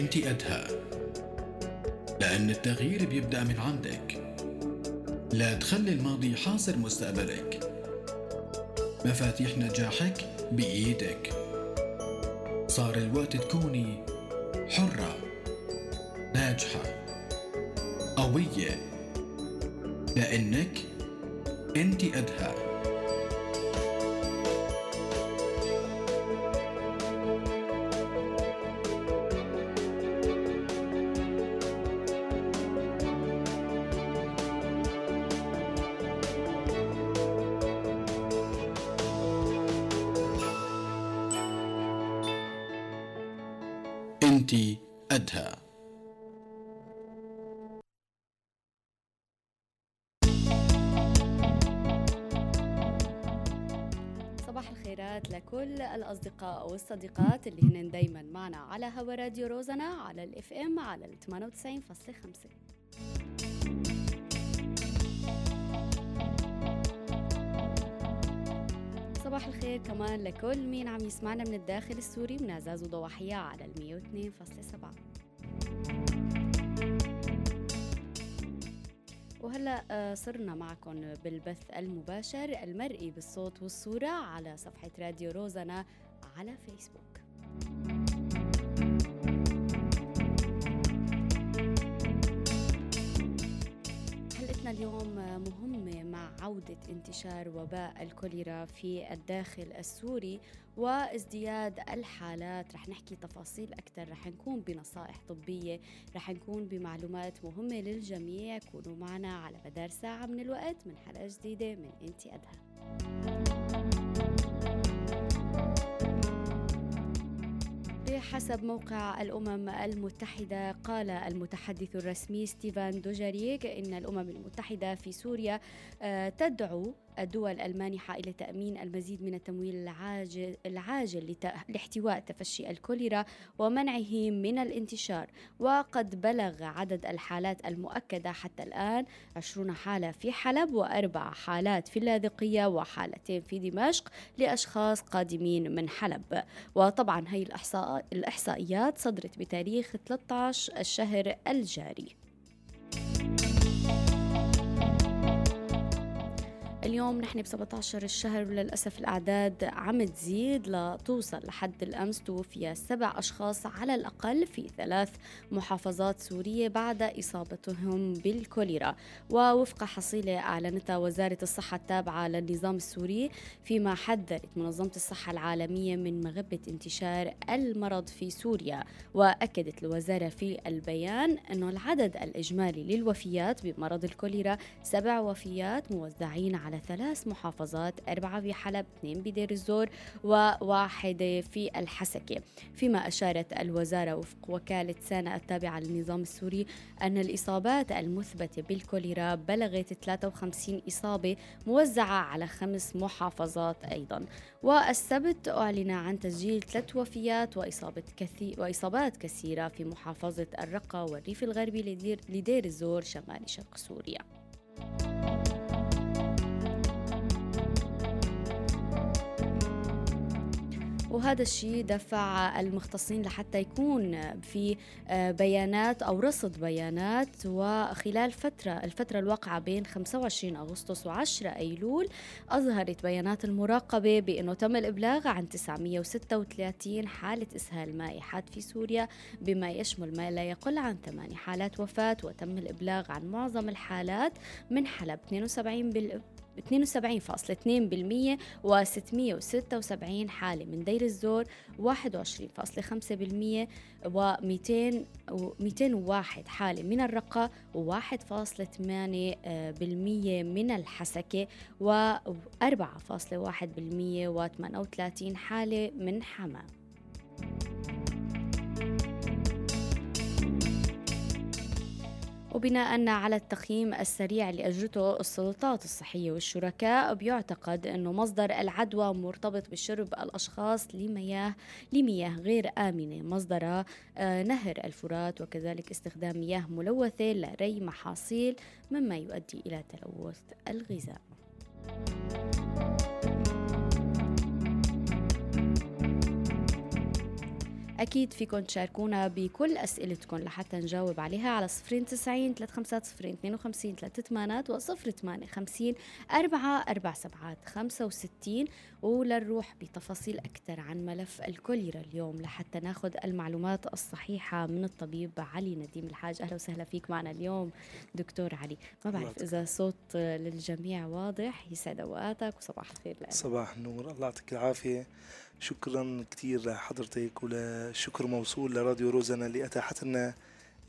انت أدهى لأن التغيير بيبدأ من عندك. لا تخلي الماضي حاصر مستقبلك. مفاتيح نجاحك بإيدك. صار الوقت تكوني حرة ناجحة قوية. لأنك أنت أدهى الأصدقاء والصديقات اللي هن دايما معنا على هوا راديو روزنا على ال FM على ال 98.5 صباح الخير كمان لكل مين عم يسمعنا من الداخل السوري من عزاز وضواحية على ال 102.7 وهلا آه، صرنا معكم بالبث المباشر المرئي بالصوت والصورة على صفحة راديو روزنا على فيسبوك. حلقتنا اليوم مهمة مع عودة انتشار وباء الكوليرا في الداخل السوري وازدياد الحالات. رح نحكي تفاصيل أكثر رح نكون بنصائح طبية رح نكون بمعلومات مهمة للجميع. كونوا معنا على مدار ساعة من الوقت من حلقة جديدة من إنتي أدهى. بحسب موقع الأمم المتحدة قال المتحدث الرسمي ستيفان دوجاريك إن الأمم المتحدة في سوريا آه، تدعو الدول المانحة إلى تأمين المزيد من التمويل العاجل, العاجل لاحتواء تفشي الكوليرا ومنعه من الانتشار. وقد بلغ عدد الحالات المؤكدة حتى الآن 20 حالة في حلب وأربع حالات في اللاذقية وحالتين في دمشق لأشخاص قادمين من حلب. وطبعا هي الإحصاء الإحصائيات صدرت بتاريخ 13 الشهر الجاري. اليوم نحن ب 17 الشهر وللأسف الأعداد عم تزيد لتوصل لحد الأمس توفي سبع أشخاص على الأقل في ثلاث محافظات سورية بعد إصابتهم بالكوليرا. ووفق حصيلة أعلنتها وزارة الصحة التابعة للنظام السوري فيما حذرت منظمة الصحة العالمية من مغبة انتشار المرض في سوريا. وأكدت الوزارة في البيان أنه العدد الإجمالي للوفيات بمرض الكوليرا سبع وفيات موزعين على ثلاث محافظات أربعة بحلب اثنين بدير الزور وواحدة في الحسكة. فيما أشارت الوزارة وفق وكالة سانا التابعة للنظام السوري أن الإصابات المثبتة بالكوليرا بلغت 53 إصابة موزعة على خمس محافظات أيضا. والسبت أعلن عن تسجيل ثلاث وفيات وإصابة كثير وإصابات كثيرة في محافظة الرقة والريف الغربي لدير, لدير الزور شمال شرق سوريا. وهذا الشيء دفع المختصين لحتى يكون في آه، بيانات أو رصد بيانات. وخلال فترة الفترة الواقعة بين 25 أغسطس و10 أيلول أظهرت بيانات المراقبة بأنه تم الإبلاغ عن 936 حالة إسهال مائي حاد في سوريا بما يشمل ما لا يقل عن ثماني حالات وفاة وتم الإبلاغ عن معظم الحالات من حلب 72 بال 72.2% و676 حالة من دير الزور 21.5% و200 201 حالة من الرقة و1.8% من الحسكة و4.1% و38 حالة من حما وبناء على التقييم السريع اللي أجرته السلطات الصحية والشركاء بيعتقد أنه مصدر العدوى مرتبط بشرب الأشخاص لمياه لمياه غير آمنة. مصدرها آه، نهر الفرات وكذلك استخدام مياه ملوثة لري محاصيل مما يؤدي إلى تلوث الغذاء. أكيد فيكم تشاركونا بكل أسئلتكم لحتى نجاوب عليها على صفرين تسعين ثلاث خمسات صفرين اثنين وخمسين ثلاث ثمانات وصفر ثمانية خمسين أربعة أربع سبعات خمسة وستين ولنروح بتفاصيل أكثر عن ملف الكوليرا اليوم. لحتى ناخذ المعلومات الصحيحة من الطبيب علي نديم الحاج. أهلا وسهلا فيك معنا اليوم دكتور علي. ما بعرف إذا صوت للجميع واضح يسعد أوقاتك وصباح الخير لك. صباح النور. الله يعطيك العافية. شكرا كثير لحضرتك ولشكر موصول لراديو روزنا اللي أتاحت لنا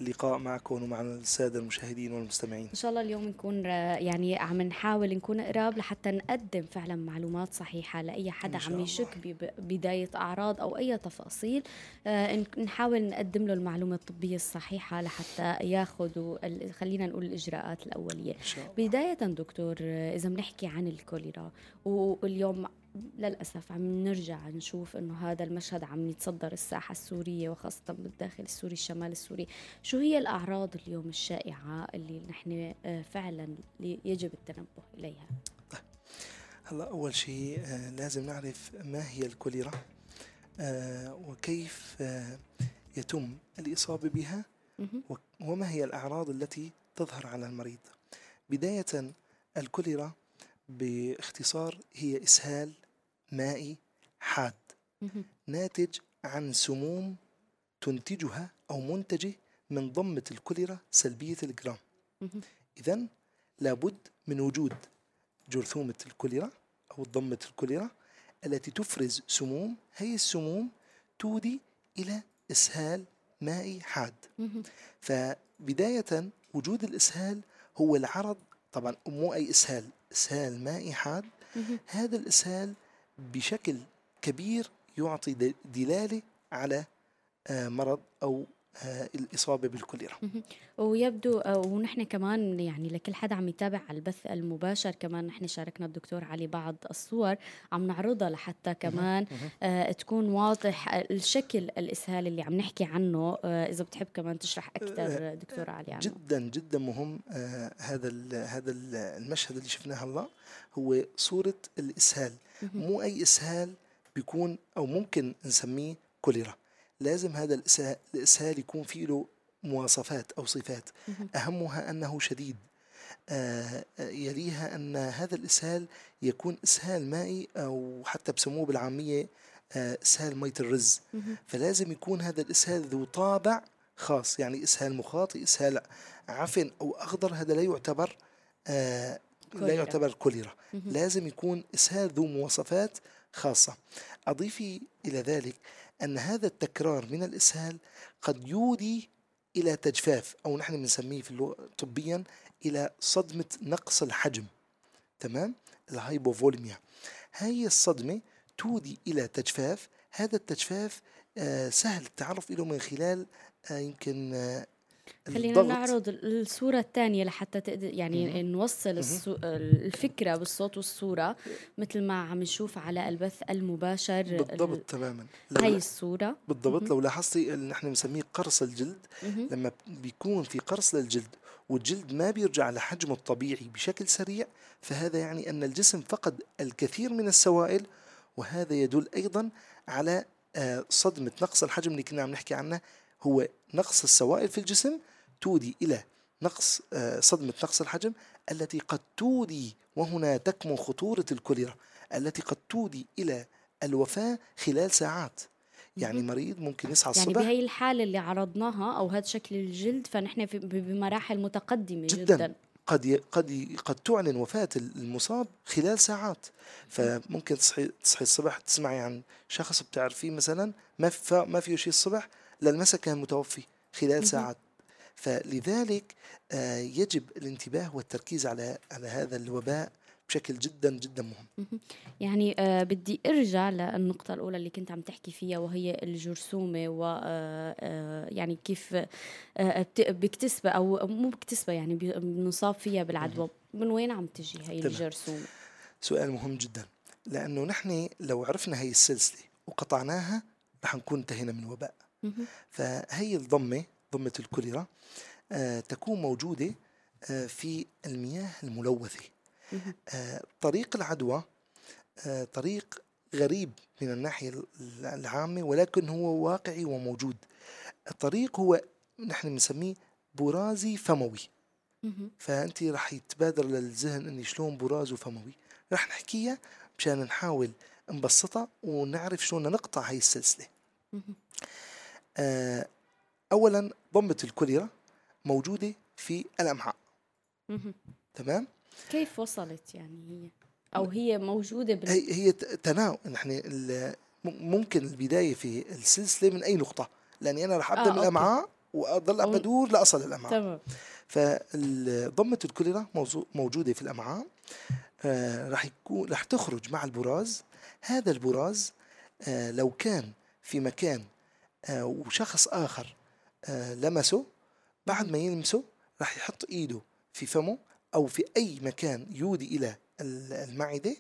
اللقاء معكم ومع السادة المشاهدين والمستمعين. إن شاء الله اليوم نكون يعني عم نحاول نكون قراب لحتى نقدم فعلا معلومات صحيحة لأي حدا عم يشك ببداية أعراض أو أي تفاصيل. آه، نحاول نقدم له المعلومة الطبية الصحيحة لحتى ياخذ خلينا نقول الإجراءات الأولية. إن شاء الله. بداية دكتور إذا بنحكي عن الكوليرا واليوم للأسف عم نرجع نشوف أنه هذا المشهد عم يتصدر الساحة السورية وخاصة بالداخل السوري الشمال السوري. شو هي الأعراض اليوم الشائعة اللي نحن آه، فعلا يجب التنبه إليها؟ طيب. هلأ أول شيء آه، لازم نعرف ما هي الكوليرا آه، وكيف يتم الإصابة بها وما هي الأعراض التي تظهر على المريض. بداية الكوليرا باختصار هي إسهال مائي حاد. ناتج عن سموم تنتجها أو منتجة من ضمة الكوليرا سلبية الجرام. إذا لابد من وجود جرثومة الكوليرا أو ضمة الكوليرا التي تفرز سموم. هي السموم تودي إلى إسهال مائي حاد. فبداية وجود الإسهال هو العرض طبعا مو أي إسهال إسهال مائي حاد. هذا الإسهال بشكل كبير يعطي دلالة على آه، مرض أو آه، الإصابة بالكوليرا. ويبدو آه، ونحن كمان يعني لكل حدا عم يتابع على البث المباشر كمان نحن شاركنا الدكتور علي بعض الصور عم نعرضها لحتى كمان آه تكون واضح الشكل الإسهال اللي عم نحكي عنه. آه إذا بتحب كمان تشرح أكثر دكتور علي عنه. جدا جدا مهم آه هذا هذا المشهد اللي شفناه هلا هو صورة الإسهال. مو أي إسهال بيكون أو ممكن نسميه كوليرا. لازم هذا الإسهال يكون فيه له مواصفات أو صفات. أهمها أنه شديد. آه، يليها أن هذا الإسهال يكون إسهال مائي أو حتى بسموه بالعامية آه، إسهال مية الرز. فلازم يكون هذا الإسهال ذو طابع خاص يعني إسهال مخاطي إسهال عفن أو أخضر هذا لا يعتبر آه، لا يعتبر كوليرا لازم يكون إسهال ذو مواصفات خاصة. أضيفي إلى ذلك أن هذا التكرار من الإسهال قد يودي إلى تجفاف أو نحن بنسميه في اللغة طبيا إلى صدمة نقص الحجم. تمام؟ ال hypovolemia. هاي الصدمة تودي إلى تجفاف. هذا التجفاف آه سهل التعرف له من خلال آه يمكن آه خلينا نعرض الصورة الثانية لحتى تقدر يعني مم. نوصل السو... الفكرة بالصوت والصورة مثل ما عم نشوف على البث المباشر بالضبط ال... تماما هاي الصورة بالضبط مم. لو لاحظتي اللي نحن بنسميه قرص الجلد مم. لما بيكون في قرص للجلد والجلد ما بيرجع لحجمه الطبيعي بشكل سريع فهذا يعني أن الجسم فقد الكثير من السوائل وهذا يدل أيضا على آه، صدمة نقص الحجم اللي كنا عم نحكي عنه هو نقص السوائل في الجسم تودي إلى نقص آه، صدمة نقص الحجم التي قد تودي وهنا تكمن خطورة الكوليرا التي قد تودي إلى الوفاة خلال ساعات. يعني مريض ممكن يصحى يعني الصبح يعني بهي الحالة اللي عرضناها أو هذا شكل الجلد فنحن بمراحل متقدمة جدا, جدا. قد قد قد تعلن وفاة المصاب خلال ساعات. فممكن تصحي تصحي الصبح تسمعي عن شخص بتعرفيه مثلا ما ما فيه شيء الصبح للمسا كان متوفي خلال ساعات فلذلك آه، يجب الانتباه والتركيز على على هذا الوباء بشكل جدا جدا مهم. يعني آه بدي أرجع للنقطة الأولى اللي كنت عم تحكي فيها وهي الجرثومة و آه, يعني كيف آه بكتسبة أو مو بكتسبة يعني بنصاب فيها بالعدوى. من وين عم تجي هي الجرثومة؟ سؤال مهم جدا. لأنه نحن لو عرفنا هي السلسلة وقطعناها رح نكون انتهينا من وباء فهي الضمة ضمة الكوليرا آه تكون موجودة آه في المياه الملوثة. آه طريق العدوى طريق غريب من الناحية العامة ولكن هو واقعي وموجود. الطريق هو نحن بنسميه برازي فموي. فأنت رح يتبادر للذهن إني شلون براز وفموي رح نحكيها مشان نحاول نبسطها ونعرف شلون نقطع هاي. آه، اولا ضمة الكوليرا موجودة في الأمعاء. تمام؟ كيف وصلت يعني هي؟ أو هي موجودة بال... هي هي تناول نحن ممكن البداية في السلسلة من أي نقطة لأني أنا رح ابدا آه، من. الأمعاء وأضل بدور لأصل الأمعاء. تمام. فضمة الكوليرا موجودة في الأمعاء. آه، راح يكون راح تخرج مع البراز. هذا البراز آه، لو كان في مكان آه، وشخص آخر آه، لمسه بعد ما يلمسه راح يحط إيده في فمه أو في أي مكان يودي إلى ال- المعدة.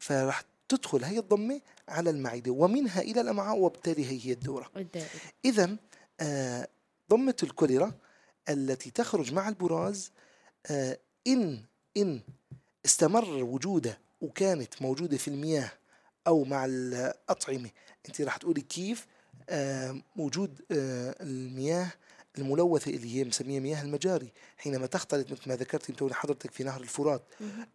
فراح تدخل هي الضمة على المعدة ومنها إلى الأمعاء وبالتالي هي هي الدورة إذا آه، ضمة الكوليرا التي تخرج مع البراز آه، إن إن استمر وجوده وكانت موجودة في المياه أو مع الأطعمة أنت راح تقولي كيف آه، وجود آه، المياه الملوثة اللي هي مسميها مياه المجاري حينما تختلط مثل ما ذكرت أنت حضرتك في نهر الفرات.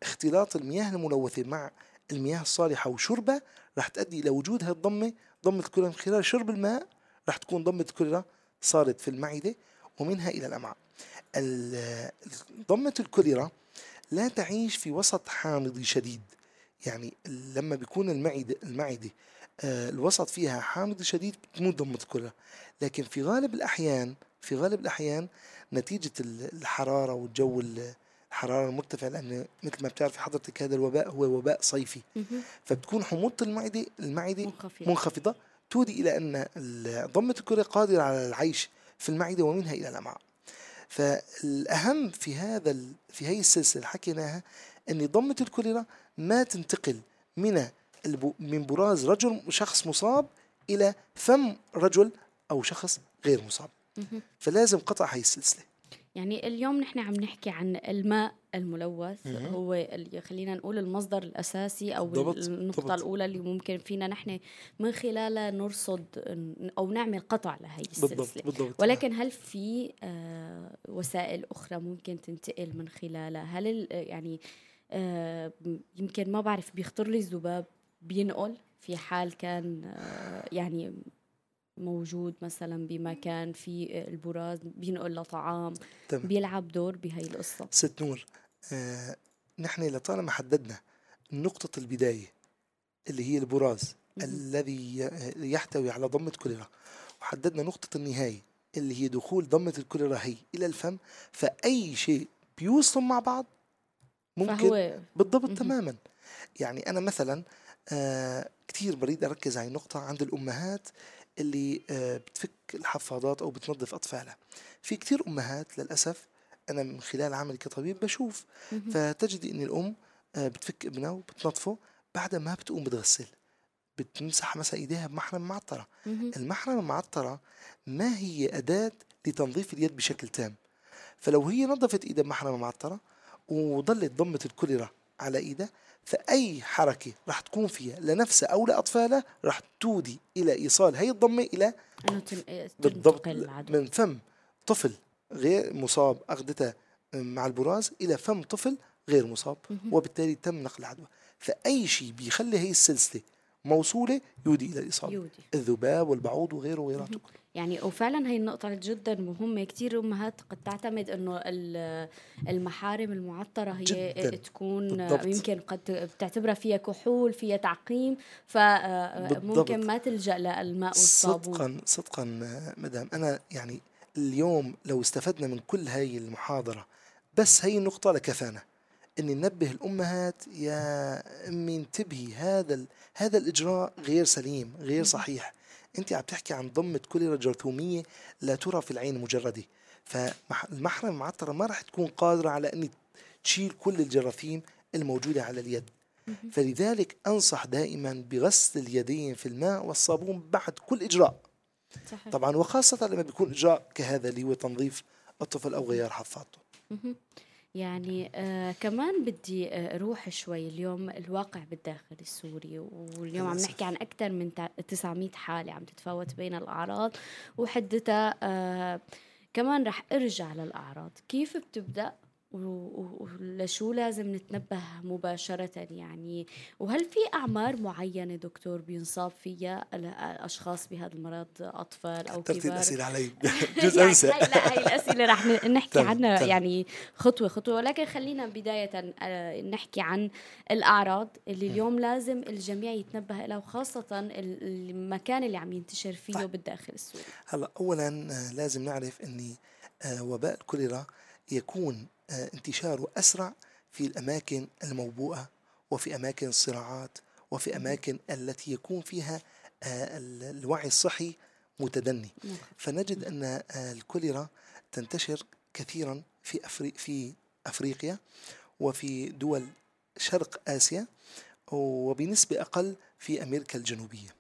اختلاط المياه الملوثة مع المياه الصالحة وشربها راح تؤدي إلى وجود هذه الضمة ضمة الكوليرا من خلال شرب الماء راح تكون ضمة الكوليرا صارت في المعدة ومنها إلى الأمعاء. ال- ضمة الكوليرا لا تعيش في وسط حامضي شديد. يعني لما بيكون المعدة المعدة آه، الوسط فيها حامض شديد بتموت ضمة الكوليرا لكن في غالب الأحيان في غالب الأحيان نتيجة ال- الحرارة والجو ال- الحرارة المرتفعة لأن مثل ما بتعرفي حضرتك هذا الوباء هو وباء صيفي. فبتكون حموضة المعدة المعدة منخفضة. منخفضة تودي إلى أن ضمة الكلى قادرة على العيش في المعدة ومنها إلى الأمعاء. فالأهم في هذا في هي السلسلة حكيناها أن ضمة الكوليرا ما تنتقل من من براز رجل شخص مصاب إلى فم رجل أو شخص غير مصاب. فلازم قطع هي السلسلة يعني اليوم نحن عم نحكي عن الماء الملوث. هو اللي خلينا نقول المصدر الأساسي أو بالضبط، النقطة بالضبط. الأولى اللي ممكن فينا نحن من خلالها نرصد أو نعمل قطع لهي السلسلة بالضبط بالضبط ولكن هل في آه، وسائل أخرى ممكن تنتقل من خلالها هل يعني آه، يمكن ما بعرف بيخطر لي الذباب بينقل في حال كان آه، يعني موجود مثلا بمكان في البراز بينقل لطعام تمام. بيلعب دور بهي القصة ست نور آه نحن لطالما حددنا نقطة البداية اللي هي البراز مهم. الذي ي- يحتوي على ضمة كوليرا وحددنا نقطة النهاية اللي هي دخول ضمة الكوليرا هي إلى الفم فأي شيء بيوصل مع بعض ممكن فهو بالضبط مهم. تماما يعني أنا مثلا آه كثير بريد أركز على نقطة عند الأمهات اللي آه بتفك الحفاضات أو بتنظف أطفالها. في كثير أمهات للأسف أنا من خلال عملي كطبيب بشوف. فتجدي إن الأم آه، بتفك ابنها وبتنظفه بعدها ما بتقوم بتغسل. بتمسح مثلا إيديها بمحرم معطرة. المحرم المعطرة ما هي أداة لتنظيف اليد بشكل تام. فلو هي نظفت إيدها بمحرم معطرة وظلت ضمت الكوليرا على إيدها فأي حركة راح تكون فيها لنفسها أو لأطفالها راح تودي إلى إيصال هي إنه تن- بالضبط من فم طفل غير مصاب أخذته مع البراز إلى فم طفل غير مصاب. وبالتالي تم نقل العدوى فأي شيء بيخلي هي السلسلة موصولة يودي إلى الإصابة. يودي. الذباب والبعوض وغيره وغيراته يعني وفعلا هي النقطة جدا مهمة. كثير أمهات قد تعتمد ال- المحارم المعطرة هي جداً. تكون بالضبط. يمكن قد بتعتبرها فيها كحول فيها تعقيم. فممكن ما تلجأ للماء والصابون. صدقا صدقا مدام أنا يعني اليوم لو استفدنا من كل هاي المحاضرة بس هي النقطة لكفانا. ان ننبه الأمهات يا أمي انتبهي هذا ال- هذا الإجراء غير سليم غير صحيح. أنت عم تحكي عن ضمة كوليرا جرثوميه لا ترى في العين مجردة. فالمحرم المعطره ما راح تكون قادرة على ان تشيل كل الجراثيم الموجودة على اليد. فلذلك أنصح دائما بغسل اليدين في الماء والصابون بعد كل إجراء. صحيح. طبعا وخاصة لما بيكون إجراء كهذا اللي هو تنظيف الطفل أو غيار حفاضته. يعني آه كمان بدي آه روح شوي اليوم الواقع بالداخل السوري واليوم عم نحكي عن أكثر من 900 حالة عم تتفاوت بين الأعراض وحدتها آه كمان رح أرجع للأعراض. كيف بتبدأ؟ ولشو لازم نتنبه مباشرة يعني؟ وهل في أعمار معينة دكتور بينصاب فيها الأشخاص بهذا المرض أطفال أو كبار؟ الأسئلة علي. جزء أنسى. لا هاي الأسئلة رح نحكي عنها يعني خطوة خطوة. ولكن خلينا بداية آه، نحكي عن الأعراض اللي اليوم لازم الجميع يتنبه لها وخاصة المكان اللي عم ينتشر فيه طيب. بالداخل السوري. هلا أولا آه، لازم نعرف أن آه، وباء الكوليرا يكون انتشاره أسرع في الأماكن الموبوءة وفي أماكن الصراعات وفي أماكن التي يكون فيها آه، الوعي الصحي متدني. نعم. فنجد أن آه، الكوليرا تنتشر كثيرا في أفري في أفريقيا وفي دول شرق آسيا وبنسبة أقل في أمريكا الجنوبية.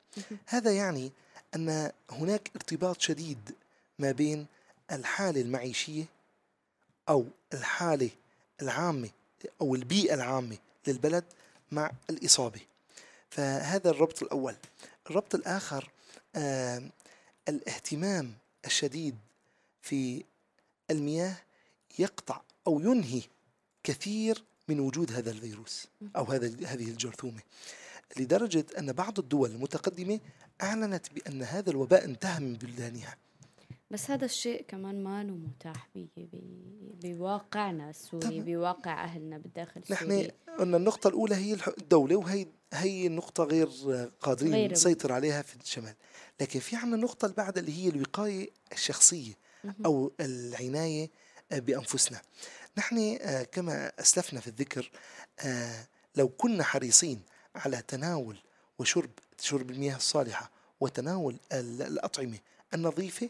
هذا يعني أن هناك ارتباط شديد ما بين الحالة المعيشية أو الحالة العامة أو البيئة العامة للبلد مع الإصابة. فهذا الربط الأول. الربط الآخر آه الاهتمام الشديد في المياه يقطع أو ينهي كثير من وجود هذا الفيروس أو هذا هذه الجرثومة. لدرجة أن بعض الدول المتقدمة أعلنت بأن هذا الوباء انتهى من بلدانها. بس هذا الشيء كمان ما متاح بي بي بواقعنا السوري بواقع أهلنا بالداخل السوري. نحن قلنا النقطة الأولى هي الدولة وهي هي النقطة غير قادرين غير نسيطر عليها في الشمال. لكن في عنا النقطة اللي بعدها اللي هي الوقاية الشخصية أو العناية بأنفسنا. نحن آه، كما أسلفنا في الذكر آه، لو كنا حريصين على تناول وشرب شرب المياه الصالحة وتناول الأطعمة النظيفة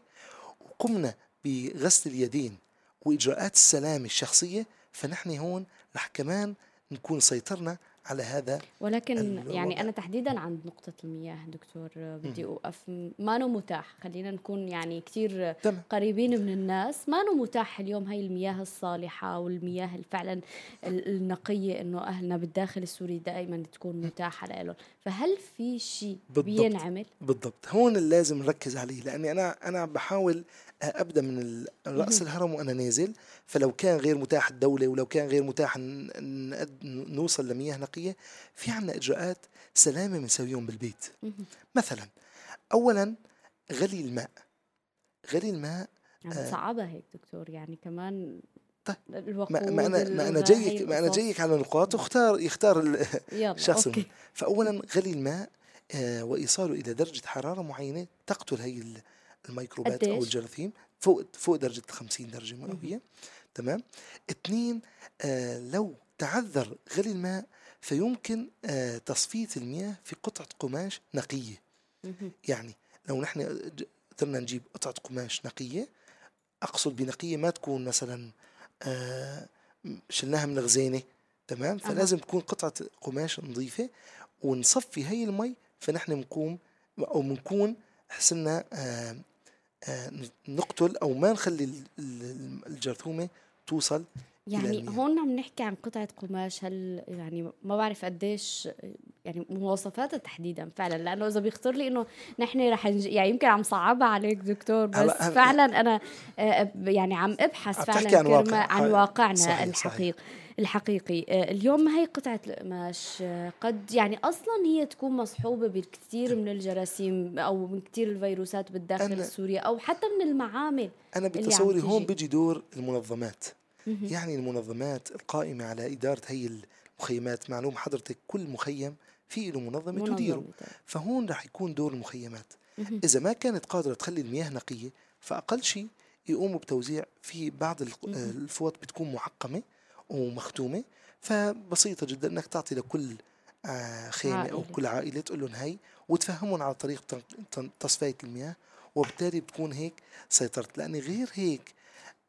قمنا بغسل اليدين وإجراءات السلامة الشخصية فنحن هون رح كمان نكون سيطرنا على هذا ولكن يعني أنا تحديدا عند نقطة المياه دكتور بدي أوقف. ما نو متاح. خلينا نكون يعني كثير قريبين من الناس. ما نو متاح اليوم هاي المياه الصالحة والمياه فعلا النقية إنه أهلنا بالداخل السوري دائما تكون متاحة لهم فهل في شيء بينعمل؟ بالضبط. هون لازم نركز عليه لأني أنا أنا بحاول أبدأ من رأس الهرم وأنا نازل. فلو كان غير متاح الدولة ولو كان غير متاح نوصل لمياه نقية في عنا إجراءات سلامة بنسويهم بالبيت. مثلا اولا غلي الماء. غلي الماء يعني آه صعبة هيك دكتور يعني كمان طيب ما, ما أنا ما أنا جايك ما أنا جايك على نقاط واختار يختار الشخص فاولا غلي الماء آه وإيصاله إلى درجة حرارة معينة تقتل هي الميكروبات أو الجراثيم فوق فوق درجة 50 درجة مئوية تمام؟ اثنين آه لو تعذر غلي الماء فيمكن آه تصفية المياه في قطعة قماش نقية. يعني لو نحن قدرنا نجيب قطعة قماش نقية أقصد بنقية ما تكون مثلا آه شلناها من الغزينه تمام؟ فلازم تكون قطعة قماش نظيفة ونصفي هي المي فنحن بنقوم أو بنكون حسنا آه آه، نقتل أو ما نخلي الجرثومة توصل يعني هون عم نحكي عن قطعة قماش هل يعني ما بعرف قديش يعني مواصفاتها تحديدا فعلا لأنه إذا بيخطر لي إنه نحن رح نج... يعني يمكن عم صعبها عليك دكتور بس فعلا أنا آه، يعني عم أبحث فعلا عن, واقع. عن واقعنا الحقيقي صحيح. الحقيقي آه، اليوم هي قطعة القماش آه، قد يعني أصلا هي تكون مصحوبة بالكثير من الجراثيم أو من كثير الفيروسات بالداخل السوري أو حتى من المعامل أنا بتصوري هون بيجي دور المنظمات يعني المنظمات القائمة على إدارة هي المخيمات معلوم حضرتك كل مخيم في له منظمة تديره. فهون رح يكون دور المخيمات. إذا ما كانت قادرة تخلي المياه نقية فأقل شيء يقوموا بتوزيع في بعض الفوط بتكون معقمة ومختومة. فبسيطة جدا إنك تعطي لكل آه، خيمة عائلة. أو كل عائلة تقول لهم هي وتفهمهم على طريقة تصفية المياه. وبالتالي بتكون هيك سيطرت. لأن غير هيك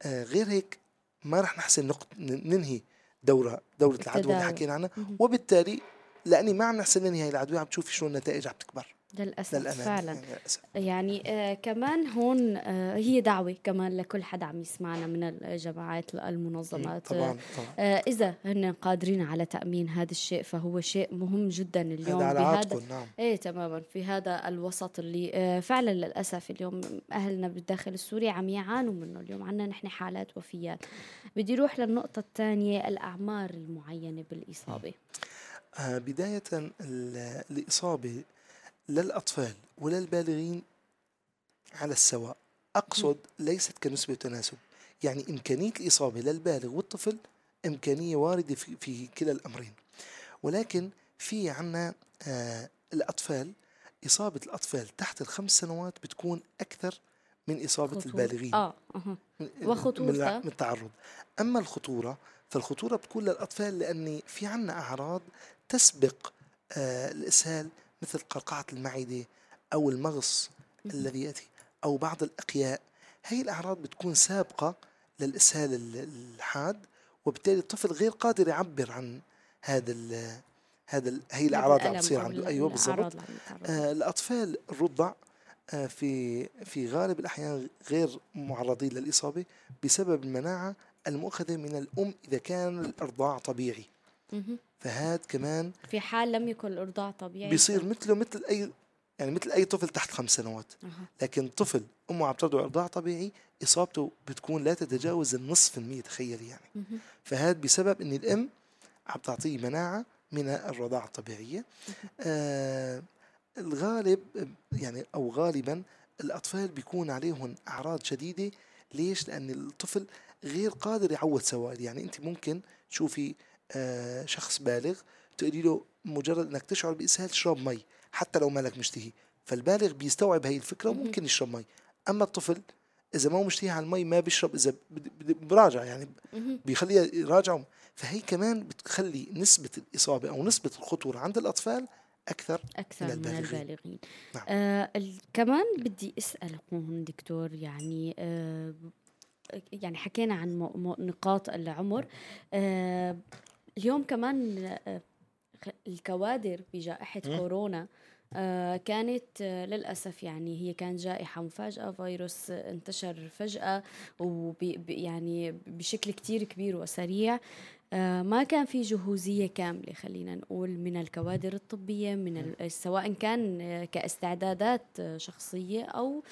آه، غير هيك ما رح نحسن نقط ننهي دوره دورة العدوى اللي حكينا عنها. وبالتالي لأني ما عم نحسن ننهي هي العدوى عم تشوفي شو النتائج عم تكبر. للأسف للأمانة. فعلا. يعني للأسف. يعني آه كمان هون آه هي دعوة كمان لكل حدا عم يسمعنا من الجماعات المنظمات. طبعا طبعا. آه إذا هن قادرين على تأمين هذا الشيء فهو شيء مهم جدا اليوم هذا على بهذا نعم. إيه تماما. في هذا الوسط اللي آه فعلا للأسف اليوم أهلنا بالداخل السوري عم يعانوا منه. اليوم عندنا نحن حالات وفيات. بدي أروح للنقطة الثانية الأعمار المعينة بالإصابة. آه، بداية للأطفال وللبالغين على السواء. أقصد ليست كنسبة تناسب. يعني إمكانية الإصابة للبالغ والطفل إمكانية واردة في, في كلا الأمرين. ولكن في عنا آه الأطفال إصابة الأطفال تحت الخمس سنوات بتكون أكثر من إصابة خطور- البالغين. أها. من- وخطورتها؟ من من التعرض. أما الخطورة فالخطورة بتكون للأطفال لأن في عنا أعراض تسبق آه الإسهال مثل قرقعة المعدة أو المغص الذي يأتي أو بعض الأقياء. هي الأعراض بتكون سابقة للإسهال ال- الحاد وبالتالي الطفل غير قادر يعبر عن هذا ال هذا ال هي الأعراض اللي عم تصير عنده. أيوه بالضبط. آه، الأطفال الرضع آه، في في غالب الأحيان غير معرضين للإصابة بسبب المناعة المؤخذة من الأم إذا كان الإرضاع طبيعي. فهذا كمان في حال لم يكن الإرضاع طبيعي. بيصير مثله مثل أي يعني مثل أي طفل تحت خمس سنوات. لكن طفل أمه عم ترضع إرضاع طبيعي إصابته بتكون لا تتجاوز النصف المية تخيل يعني. فهذا بسبب إن الأم عم تعطيه مناعة من الرضاعة الطبيعية. آه الغالب يعني أو غالبا الأطفال بيكون عليهم أعراض شديدة. ليش؟ لأن الطفل غير قادر يعود سوائل. يعني أنت ممكن تشوفي آه شخص بالغ تقولي له مجرد إنك تشعر بإسهال تشرب مي حتى لو مالك مشتهي فالبالغ بيستوعب هي الفكرة. وممكن يشرب مي أما الطفل إذا ما هو مشتهي على المي ما بيشرب إذا براجع يعني مهم. بيخليها يراجعوا فهي كمان بتخلي نسبة الإصابة أو نسبة الخطورة عند الأطفال أكثر أكثر من من البالغين. البالغين نعم. آه كمان بدي هون دكتور يعني آه يعني حكينا عن نقاط العمر آه اليوم كمان آه الكوادر بجائحة. كورونا آه كانت آه للأسف يعني هي كانت جائحة مفاجأة فيروس انتشر فجأة ويعني بشكل كتير كبير وسريع ما كان في جهوزية كاملة خلينا نقول من الكوادر الطبية من سواء كان كاستعدادات شخصية أو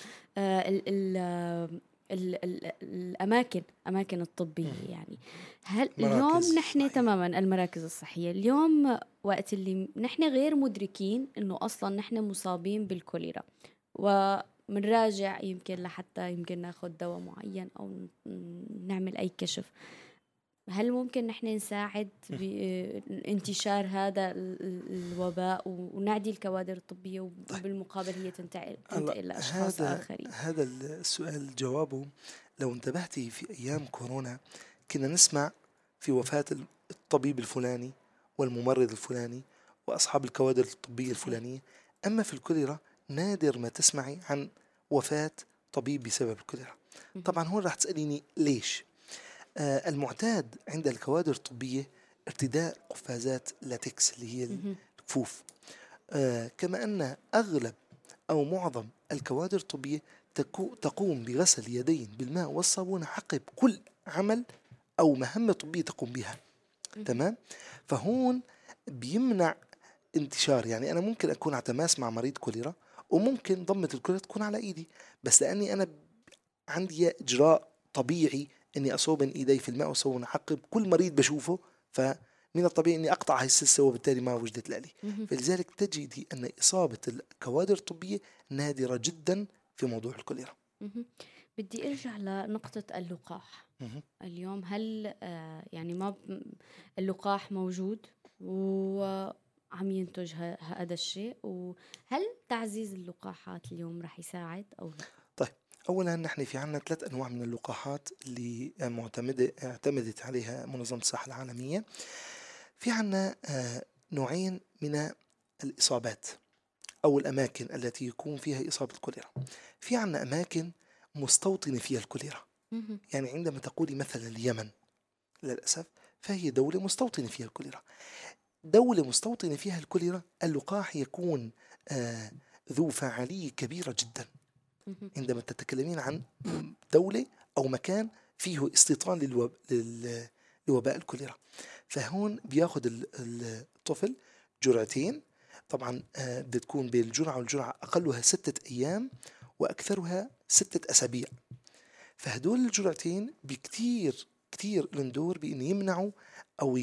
ال ال ال ال الأماكن أماكن الطبية يعني. هل اليوم نحن. تماما المراكز الصحية اليوم وقت اللي نحن غير مدركين إنه أصلا نحن مصابين بالكوليرا ومنراجع يمكن لحتى يمكن ناخذ دواء معين ن- نعمل أي كشف. هل ممكن نحن نساعد بانتشار هذا ال- ال- الوباء ونعدي الكوادر الطبية وبالمقابل هي تنتقل تنتقل لأشخاص هذا آخرين. هذا السؤال جوابه لو انتبهتي في أيام كورونا كنا نسمع في وفاة الطبيب الفلاني والممرض الفلاني وأصحاب الكوادر الطبية الفلانية أما في الكوليرا نادر ما تسمعي عن وفاة طبيب بسبب الكوليرا. طبعا هون راح تسأليني ليش؟ آه المعتاد عند الكوادر الطبية ارتداء قفازات لاتكس اللي هي. الكفوف آه كما أن أغلب أو معظم الكوادر الطبية تقوم بغسل اليدين بالماء والصابون عقب كل عمل أو مهمة طبية تقوم بها. تمام فهون بيمنع انتشار يعني أنا ممكن أكون على تماس مع مريض كوليرا وممكن ضمة الكوليرا تكون على إيدي بس لأني أنا عندي إجراء طبيعي إني أصوب من إيدي في الماء والصابون عقب كل مريض بشوفه فمن الطبيعي إني أقطع هاي السلسلة وبالتالي ما وجدت لي مهم. فلذلك تجدي أن إصابة الكوادر الطبية نادرة جدا في موضوع الكوليرا. بدي أرجع لنقطة اللقاح. اليوم هل آه، يعني ما اللقاح موجود وعم ينتج هذا الشيء وهل تعزيز اللقاحات اليوم رح يساعد أو لا؟ أولا نحن في عنا ثلاث أنواع من اللقاحات اللي معتمدة اعتمدت عليها منظمة الصحة العالمية في عنا آه، نوعين من الإصابات أو الأماكن التي يكون فيها إصابة كوليرا في عنا أماكن مستوطنة فيها الكوليرا. يعني عندما تقولي مثلا اليمن للأسف فهي دولة مستوطنة فيها الكوليرا دولة مستوطنة فيها الكوليرا اللقاح يكون آه ذو فاعلية كبيرة جدا. عندما تتكلمين عن دولة أو مكان فيه استيطان للوب... لل... لوباء الكوليرا. فهون بياخد ال- ال- الطفل جرعتين. طبعا آه، بدها تكون بين الجرعة والجرعة أقلها ستة أيام وأكثرها ستة أسابيع. فهدول الجرعتين بكتير كتير لهم دور بأن يمنعوا أو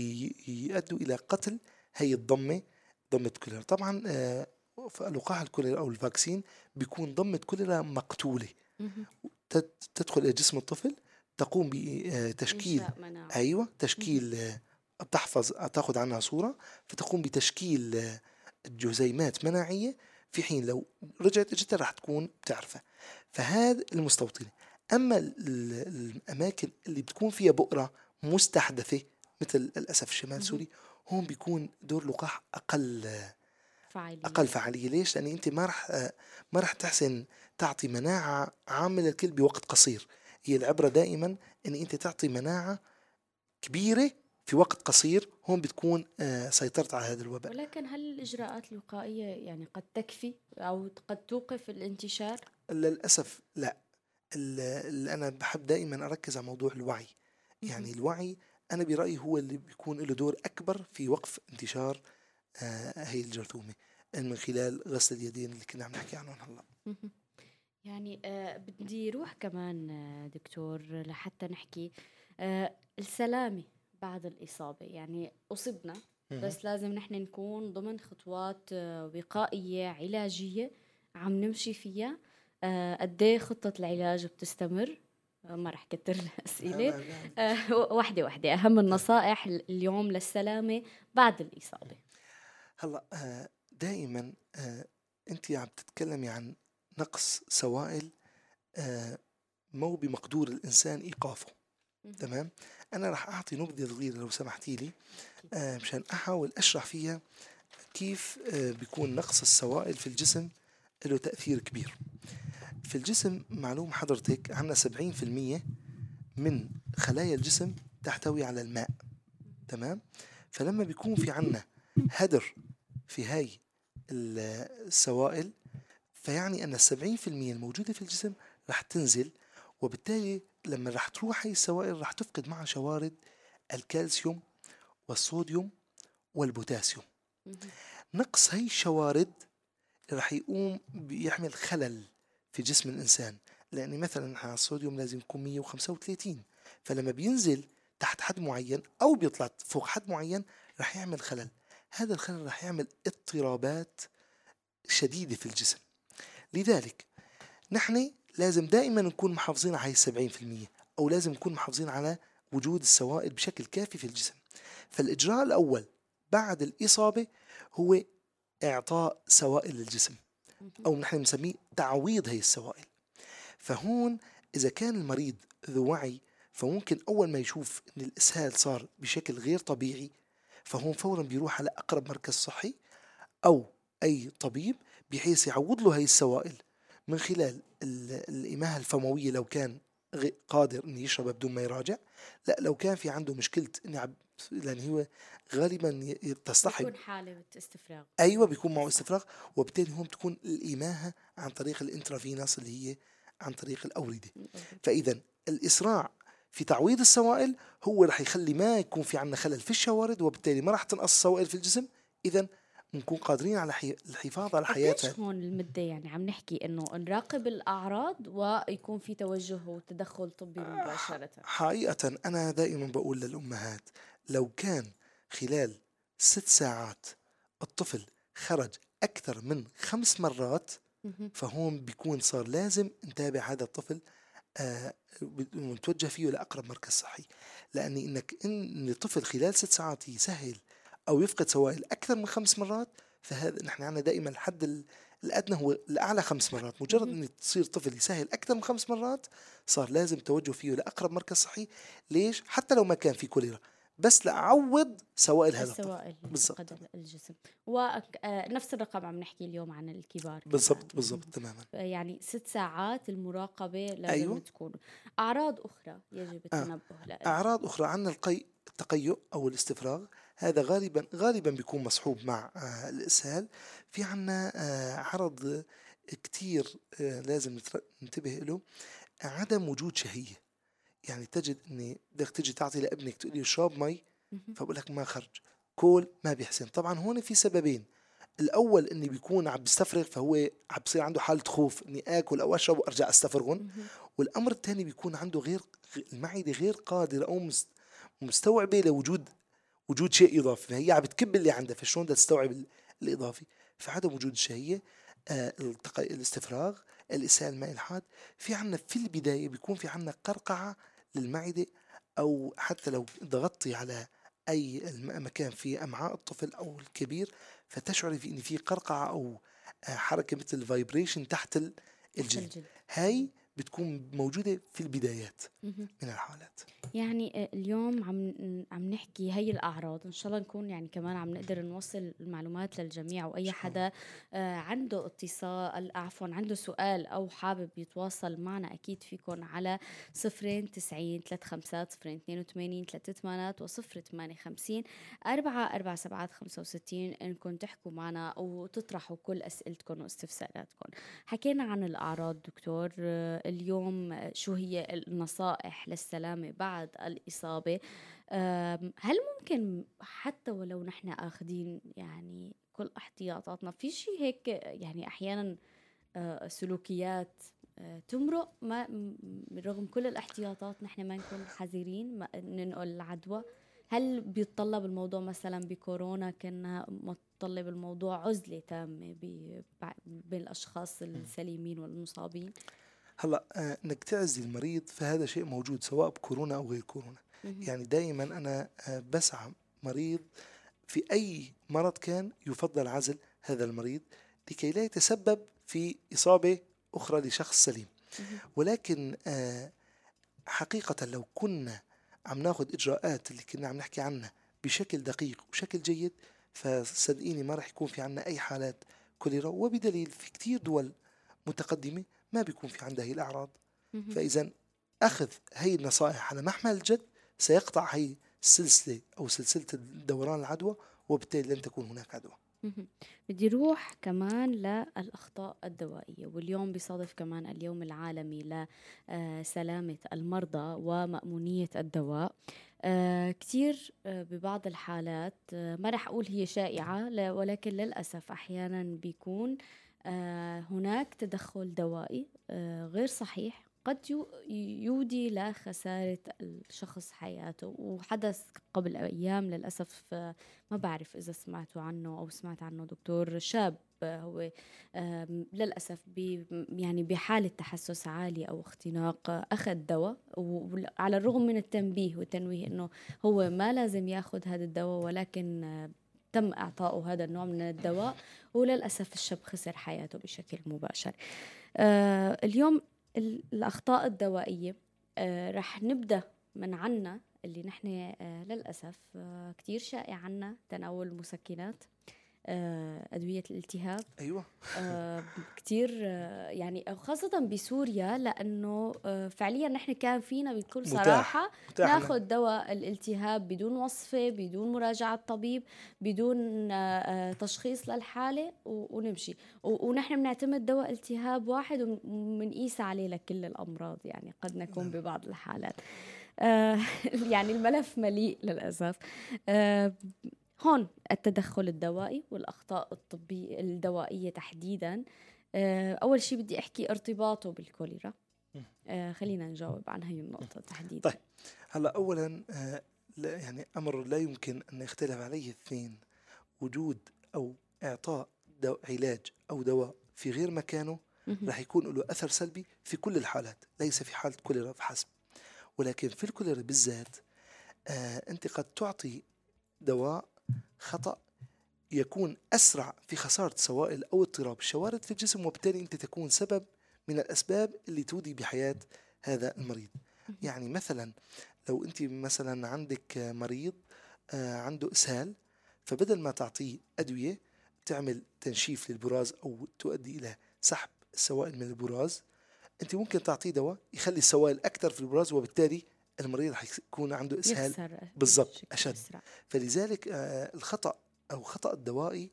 يؤدوا إلى قتل هي الضمة ضمة كوليرا طبعا آه، لقاح الكوليرا أو الفاكسين بيكون ضمة كوليرا. تت- تدخل إلى جسم الطفل تقوم بتشكيل مناعة. أيوه تشكيل آه، بتحفظ تأخذ عنها صورة فتقوم بتشكيل آه، جزيئات مناعية في حين لو رجعت اجتها راح تكون بتعرفها. فهذا المستوطنة. أما ال- ال- الأماكن اللي بتكون فيها بؤرة مستحدثة مثل للاسف الشمال السوري هون بيكون دور لقاح أقل فعالية أقل فعاليه ليش؟ لأن أنت ما راح آه، ما راح تحسن تعطي مناعة عامة للكل بوقت قصير. هي العبرة دائما إن أنت تعطي مناعة كبيرة في وقت قصير. هون بتكون آه، سيطرت على هذا الوباء. ولكن هل الإجراءات الوقائية يعني قد تكفي أو قد توقف الانتشار؟ للأسف لا. ال- اللي أنا بحب دائما أركز على موضوع الوعي. يعني الوعي أنا برأيي هو اللي بيكون له دور أكبر في وقف انتشار هي الجرثومة من خلال غسل اليدين اللي كنا عم نحكي عنهم هلا. يعني آه بدي روح كمان آه دكتور لحتى نحكي آه السلامة بعد الإصابة. يعني أصبنا بس لازم نحن نكون ضمن خطوات آه وقائية علاجية عم نمشي فيها. آه قد إيه خطة العلاج بتستمر؟ آه ما رح كتر الأسئلة. آه وحدة وحدة. أهم النصائح اليوم للسلامة بعد الإصابة. هلأ آه، دائما آه، انت عم تتكلمي عن نقص سوائل آه، مو بمقدور الإنسان إيقافه. تمام؟ أنا راح أعطي نبذة صغيرة لو سمحتي لي مشان أحاول أشرح فيها كيف بيكون نقص السوائل في الجسم له تأثير كبير. في الجسم معلوم حضرتك عندنا 70% من خلايا الجسم تحتوي على الماء. تمام؟ فلما بيكون في عنا هدر في هاي ال- السوائل فيعني أن السبعين في المية الموجودة في الجسم رح تنزل وبالتالي لما رح تروح هاي السوائل رح تفقد معها شوارد الكالسيوم والصوديوم والبوتاسيوم. نقص هاي الشوارد رح يقوم بيعمل خلل في جسم الإنسان لأن مثلا الصوديوم لازم يكون 135 فلما بينزل تحت حد معين أو بيطلع فوق حد معين رح يعمل خلل هذا الخلل رح يعمل اضطرابات شديدة في الجسم. لذلك نحن لازم دائما نكون محافظين على هاي السبعين في المية أو لازم نكون محافظين على وجود السوائل بشكل كافي في الجسم. فالإجراء الأول بعد الإصابة هو إعطاء سوائل للجسم أو نحن بنسميه تعويض هي السوائل. فهون إذا كان المريض ذو وعي فممكن أول ما يشوف أن الإسهال صار بشكل غير طبيعي فهون فورا بيروح على أقرب مركز صحي أو أي طبيب بحيث يعوض له هي السوائل. من خلال ال- الإماهة الفموية لو كان قادر انه يشربها بدون ما يراجع لا لو كان في عنده مشكلة انه لأن هو غالبا تصطحب بيكون حالة استفراغ. أيوه بيكون معه استفراغ وبالتالي هون بتكون الاماهه عن طريق الانترافينوس اللي هي عن طريق الأوردة. فاذا الإسراع في تعويض السوائل هو رح يخلي ما يكون في عندنا خلل في الشوارد وبالتالي ما رح تنقص السوائل في الجسم. اذا بنكون قادرين على حي... الحفاظ على قديش حياتها هون المدة يعني؟ عم نحكي إنه نراقب الأعراض ويكون في توجه وتدخل طبي مباشرة. حقيقة أنا دائما بقول للأمهات لو كان خلال ست ساعات الطفل خرج أكثر من خمس مرات. فهون بيكون صار لازم نتابع هذا الطفل آه، ونتوجه فيه لأقرب مركز صحي لأن إنك إن الطفل خلال ست ساعات يسهل أو يفقد سوائل أكثر من خمس مرات فهذا نحن عندنا دائما الحد ال- الأدنى هو الأعلى خمس مرات مجرد. أن تصير طفل يسهل أكثر من خمس مرات صار لازم توجه فيه لأقرب مركز صحي ليش؟ حتى لو ما كان في كوليرا بس لأعوض سوائل هذا السوائل بالضبط. فقد الجسم ونفس الرقم عم نحكي اليوم عن الكبار. بالضبط بالضبط تماما يعني ست ساعات المراقبة لازم أيوة. أيوه. تكون أعراض أخرى يجب التنبه لها أعراض أخرى عندنا القي التقيؤ أو الاستفراغ هذا غالبا غالبا بيكون مصحوب مع آه، الإسهال في عنا آه، عرض كتير آه، لازم ننتبه له عدم وجود شهية يعني تجد إني بدك تجي تعطي لابنك تقول له اشرب مي فبقول لك ما خرج كول ما بيحسن. طبعا هون في سببين. الأول إني بيكون عم بيستفرغ فهو عم بصير عنده حالة خوف إني آكل أو أشرب وأرجع أستفرغهم. والأمر الثاني بيكون عنده غير المعدة غير قادرة أو مست- مستوعبة لوجود وجود شيء إضافي. فهي عم بتكب اللي عندها فشلون بدها تستوعب ال- الإضافي؟ فعدم وجود الشهيه آه الاستفراغ الإسهال المائي الحاد. في عنا في البداية بيكون في عنا قرقعة للمعدة أو حتى لو ضغطتي على الم- مكان في أمعاء الطفل أو الكبير فتشعري في إن في قرقعة أو آه، حركة مثل الفايبريشن تحت ال- الجلد الجلد. هاي بتكون موجودة في البدايات. من الحالات. يعني آه، اليوم عم عم نحكي هي الأعراض. إن شاء الله نكون يعني كمان عم نقدر نوصل المعلومات للجميع واي حدا آه، عنده اتصال عفوا عنده سؤال أو حابب يتواصل معنا أكيد فيكم على صفرين تسعين ثلاث خمسات صفرين اثنين وثمانين ثلاث ثمانات وصفر ثمانية خمسين أربعة أربعة سبعات خمسة وستين إنكم تحكوا معنا وتطرحوا كل أسئلتكم واستفساراتكم حكينا عن الأعراض دكتور آه، اليوم شو هي النصائح للسلامة بعد الإصابة؟ هل ممكن حتى ولو نحن أخذين يعني كل احتياطاتنا في شيء هيك يعني أحيانا آه، سلوكيات آه، تمرق؟ ما رغم كل الاحتياطات نحن ما نكون حذرين ما ننقل العدوى. هل بيتطلب الموضوع مثلا بكورونا؟ كنا متطلب الموضوع عزلة تامة بين الأشخاص السليمين والمصابين؟ هلا آه، انك تعزي المريض فهذا شيء موجود سواء بكورونا أو غير كورونا. يعني دائما أنا آه، بسعى مريض في أي مرض كان يفضل عزل هذا المريض لكي لا يتسبب في إصابة أخرى لشخص سليم. ولكن آه، حقيقة لو كنا عم ناخذ إجراءات اللي كنا عم نحكي عنها بشكل دقيق وشكل جيد فصدقيني ما راح يكون في عنا أي حالات كوليرا. وبدليل في كتير دول متقدمة ما بيكون في عندها هي الأعراض. فاذا أخذ هي النصائح على محمل الجد سيقطع هي السلسله أو سلسلة دوران العدوى وبالتالي لن تكون هناك عدوى. بدي روح كمان للأخطاء الدوائية واليوم بيصادف كمان اليوم العالمي لسلامة المرضى ومأمونية الدواء. آه، كتير آه، ببعض الحالات آه، ما رح أقول هي شائعة ولكن للأسف أحيانا بيكون آه، هناك تدخل دوائي آه، غير صحيح. قد يو- يودي لخسارة الشخص حياته وحدث قبل أيام للأسف آه، ما بعرف إذا سمعتوا عنه أو سمعت عنه دكتور شاب آه، هو للأسف بي يعني بحالة تحسس عالي أو اختناق آه، أخذ دواء وعلى الرغم من التنبيه والتنويه أنه هو ما لازم ياخذ هذا الدواء ولكن آه، تم إعطائه هذا النوع من الدواء وللأسف الشاب خسر حياته بشكل مباشر. آه اليوم ال- الأخطاء الدوائية آه رح نبدأ من عنا اللي نحن آه للأسف آه كتير شائع عنا تناول مسكنات آه أدوية الالتهاب. أيوه. آه كتير آه يعني خاصة بسوريا لأنه آه فعليا نحن كان فينا بكل لنا. ناخذ دواء الالتهاب بدون وصفة بدون مراجعة طبيب بدون تشخيص للحالة و- ونمشي. ونحن بنعتمد دواء التهاب واحد وبنقيس عليه لكل الأمراض يعني قد نكون ببعض الحالات. آه، يعني الملف مليء للأسف. آه، هون التدخل الدوائي والأخطاء الطبية الدوائية تحديدا. آه، أول شيء بدي أحكي ارتباطه بالكوليرا. آه، خلينا نجاوب عن هي النقطة تحديدا. طيب. هلأ اولا آه، لا يعني أمر لا يمكن أن يختلف عليه اثنين وجود أو إعطاء دو علاج أو دواء في غير مكانه. راح يكون له أثر سلبي في كل الحالات ليس في حالة كوليرا فحسب ولكن في الكوليرا بالذات آه أنت قد تعطي دواء خطأ يكون أسرع في خسارة سوائل أو اضطراب الشوارد في الجسم وبالتالي أنت تكون سبب من الأسباب اللي تودي بحياة هذا المريض. يعني مثلا لو أنت مثلا عندك مريض آه، عنده إسهال فبدل ما تعطيه أدوية تعمل تنشيف للبراز أو تؤدي إلى سحب السوائل من البراز أنت ممكن تعطيه دواء يخلي السوائل أكثر في البراز وبالتالي المريض رح يكون عنده إسهال بالضبط،. أسرع. فلذلك آه، الخطأ أو خطأ الدوائي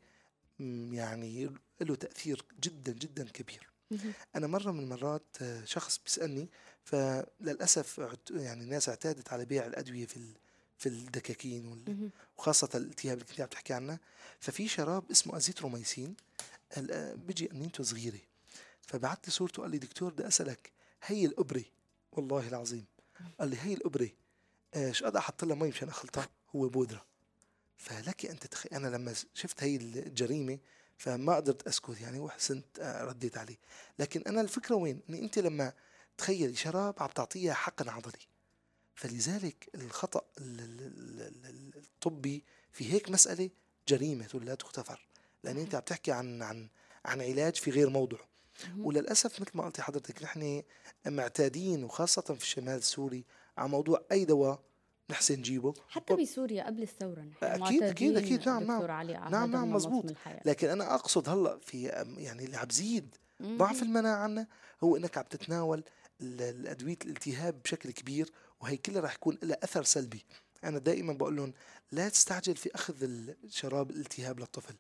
يعني له تأثير جدا جدا كبير. أنا مرة من المرات آه، شخص بيسألني فللأسف يعني الناس اعتادت على بيع الأدوية في في الدكاكين. وخاصة الالتهاب اللي كنت عم تحكي عنه ففي شراب اسمه أزيتروميسين آه، بيجي قنينته صغيرة فبعت لي صورته قال لي دكتور بدي أسألك هي الأبرة والله العظيم قال لي هي الأبرة آه، إيش قد أحط لها مي مشان أخلطها؟ هو بودرة. فلك ان تتخيل أنا لما شفت هي الجريمة فما قدرت أسكت يعني وحسنت آه، رديت عليه. لكن أنا الفكرة وين؟ إن أنت لما تخيلي شراب عم تعطيها حقن عضلي. فلذلك الخطأ ال- ال- ال- ال- الطبي في هيك مسألة جريمة لا تغتفر. لأن أنت عم تحكي عن عن عن علاج في غير موضعه. وللأسف مثل ما قلتي حضرتك نحن معتادين وخاصة في الشمال السوري على موضوع أي دواء نحسن نجيبه حتى بسوريا قبل الثورة نحن معتادين أكيد- أكيد، نعم، نعم. علي نعم، نعم، مزبوط. لكن أنا أقصد هلأ في يعني اللي عم بزيد. ضعف المناعة عنا هو إنك عم تتناول ال- الأدوية الالتهاب بشكل كبير وهي كلها رح يكون لها أثر سلبي أنا دائما بقول لهم لا تستعجل في أخذ الشراب الالتهاب للطفل.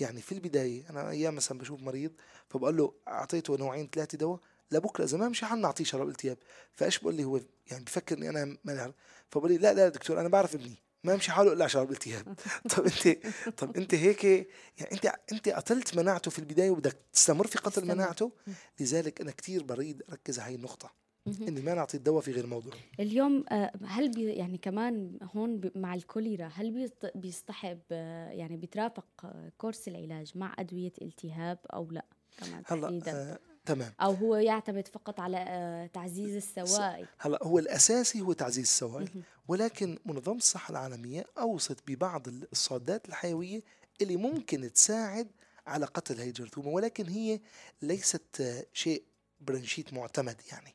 يعني في البداية أنا أيام مثلا بشوف مريض فبقول له أعطيته نوعين ثلاثة دواء لبكره اذا ما مشي حال نعطيه شراب التهاب. فايش بقول لي هو؟ يعني بفكر إني أنا ما فبقول لي لا لا دكتور أنا بعرف ابني ما يمشي حاله إلا شراب التهاب. طب أنت طب أنت هيك يعني أنت أنت قتلت مناعته في البداية وبدك تستمر في قتل. مناعته؟ لذلك أنا كثير بريد أركز على هي النقطة. اني ما نعطي الدواء في غير موضوعه اليوم آه، هل بي يعني كمان هون مع الكوليرا هل بيصطحب آه، يعني بيترافق آه، كورس العلاج مع أدوية التهاب أو لا؟ كمان هلأ آه تمام. أو هو يعتمد فقط على آه، تعزيز السوائل. هلأ هو الأساسي هو تعزيز السوائل. ولكن منظمة الصحة العالمية أوصت ببعض الصادات الحيوية اللي ممكن تساعد على قتل هي الجرثومه ولكن هي ليست شيء برنشيت معتمد يعني.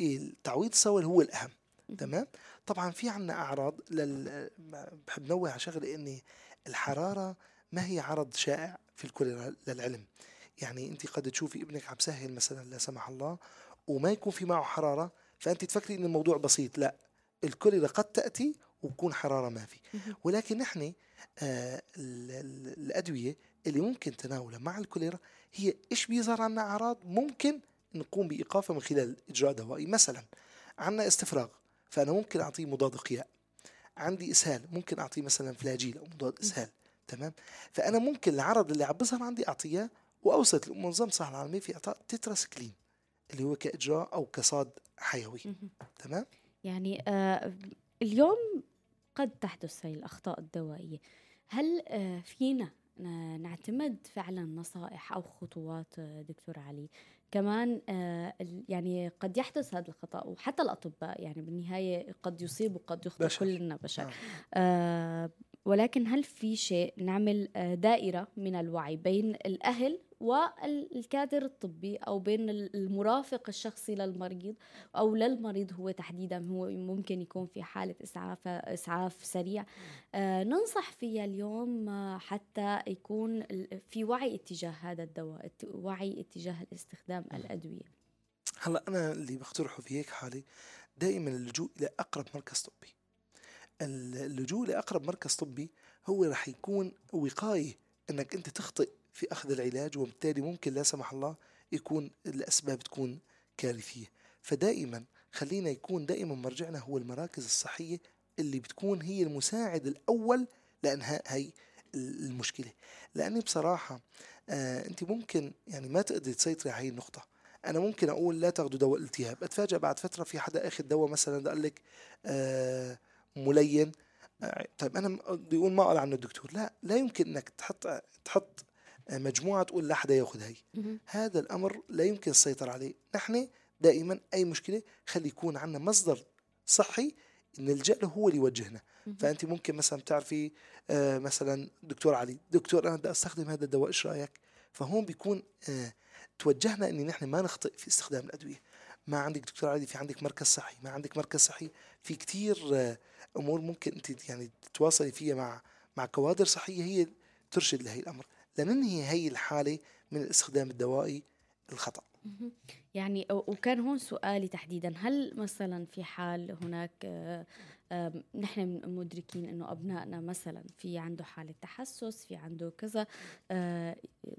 التعويض السوائل هو الأهم. تمام طبعا في عنا أعراض لل... بحب نوه على شغله إني الحرارة ما هي عرض شائع في الكوليرا للعلم يعني أنت قد تشوفي ابنك عم سهل مثلا لا سمح الله وما يكون في معه حرارة فأنت تفكري إن الموضوع بسيط لا الكوليرا قد تأتي وبكون حرارة ما في. ولكن نحن آه ال- ال- الأدوية اللي ممكن تناولها مع الكوليرا هي إيش بيظهر عنا أعراض ممكن نقوم بايقافها من خلال اجراء دوائي. مثلا عندنا استفراغ فأنا ممكن أعطيه مضاد قياء عندي إسهال ممكن أعطيه مثلا فلاجيل أو مضاد إسهال. تمام؟ فأنا ممكن العرض اللي عم بيظهر عندي أعطيه واوصت منظمه الصحه العالمية في إعطاء تتراسكلين اللي هو كإجراء أو كصاد حيوي. تمام؟ يعني آه، اليوم قد تحدث هي الأخطاء الدوائية. هل آه، فينا نعتمد فعلا نصائح أو خطوات آه، دكتور علي؟ كمان آه، يعني قد يحدث هذا الخطأ وحتى الأطباء يعني بالنهاية قد يصيب وقد يخطئ بشر. كلنا بشر آه. آه ولكن هل في شيء نعمل آه، دائرة من الوعي بين الأهل والكادر الطبي أو بين ال- المرافق الشخصي للمريض أو للمريض هو تحديدا هو ممكن يكون في حالة إسعاف إسعاف سريع. آه ننصح فيها اليوم آه، حتى يكون في وعي اتجاه هذا الدواء وعي اتجاه استخدام الأدوية. هلأ أنا اللي بقترحه في هيك حالة دائما اللجوء إلى أقرب مركز طبي. اللجوء لاقرب مركز طبي هو رح يكون وقاية إنك أنت تخطئ في أخذ العلاج وبالتالي ممكن لا سمح الله يكون الأسباب تكون كارثية. فدائما خلينا يكون دائما مرجعنا هو المراكز الصحية اللي بتكون هي المساعد الأول لإنهاء هي المشكلة. لأني بصراحة آه أنت ممكن يعني ما تقدري تسيطري على هي النقطة. أنا ممكن أقول لا تاخذوا دواء الالتهاب. اتفاجئ بعد فترة في حدا أخذ دواء مثلا قال لك آه ملين. آه طيب أنا بدي أقول ما قال عنه الدكتور. لا لا يمكن إنك تحط تحط مجموعة تقول لا حدا ياخذ هي. هذا الأمر لا يمكن السيطرة عليه. نحن دائما أي مشكلة خلي يكون عندنا مصدر صحي نلجأ له هو اللي يوجهنا. فأنت ممكن مثلا بتعرفي آه مثلا دكتور علي دكتور أنا بدي أستخدم هذا الدواء إيش رأيك؟ فهون بيكون آه توجهنا ان نحن ما نخطئ في استخدام الأدوية. ما عندك دكتور علي في عندك مركز صحي. ما عندك مركز صحي في كتير آه أمور ممكن أنت يعني تتواصلي فيها مع مع كوادر صحية هي ترشد لهي الأمر. لننهي هي الحالة من الاستخدام الدوائي الخطا مهم. يعني وكان هون سؤالي تحديدا هل مثلا في حال هناك آه، نحن مدركين إنه أبنائنا مثلا في عنده حالة تحسس في عنده كذا آه،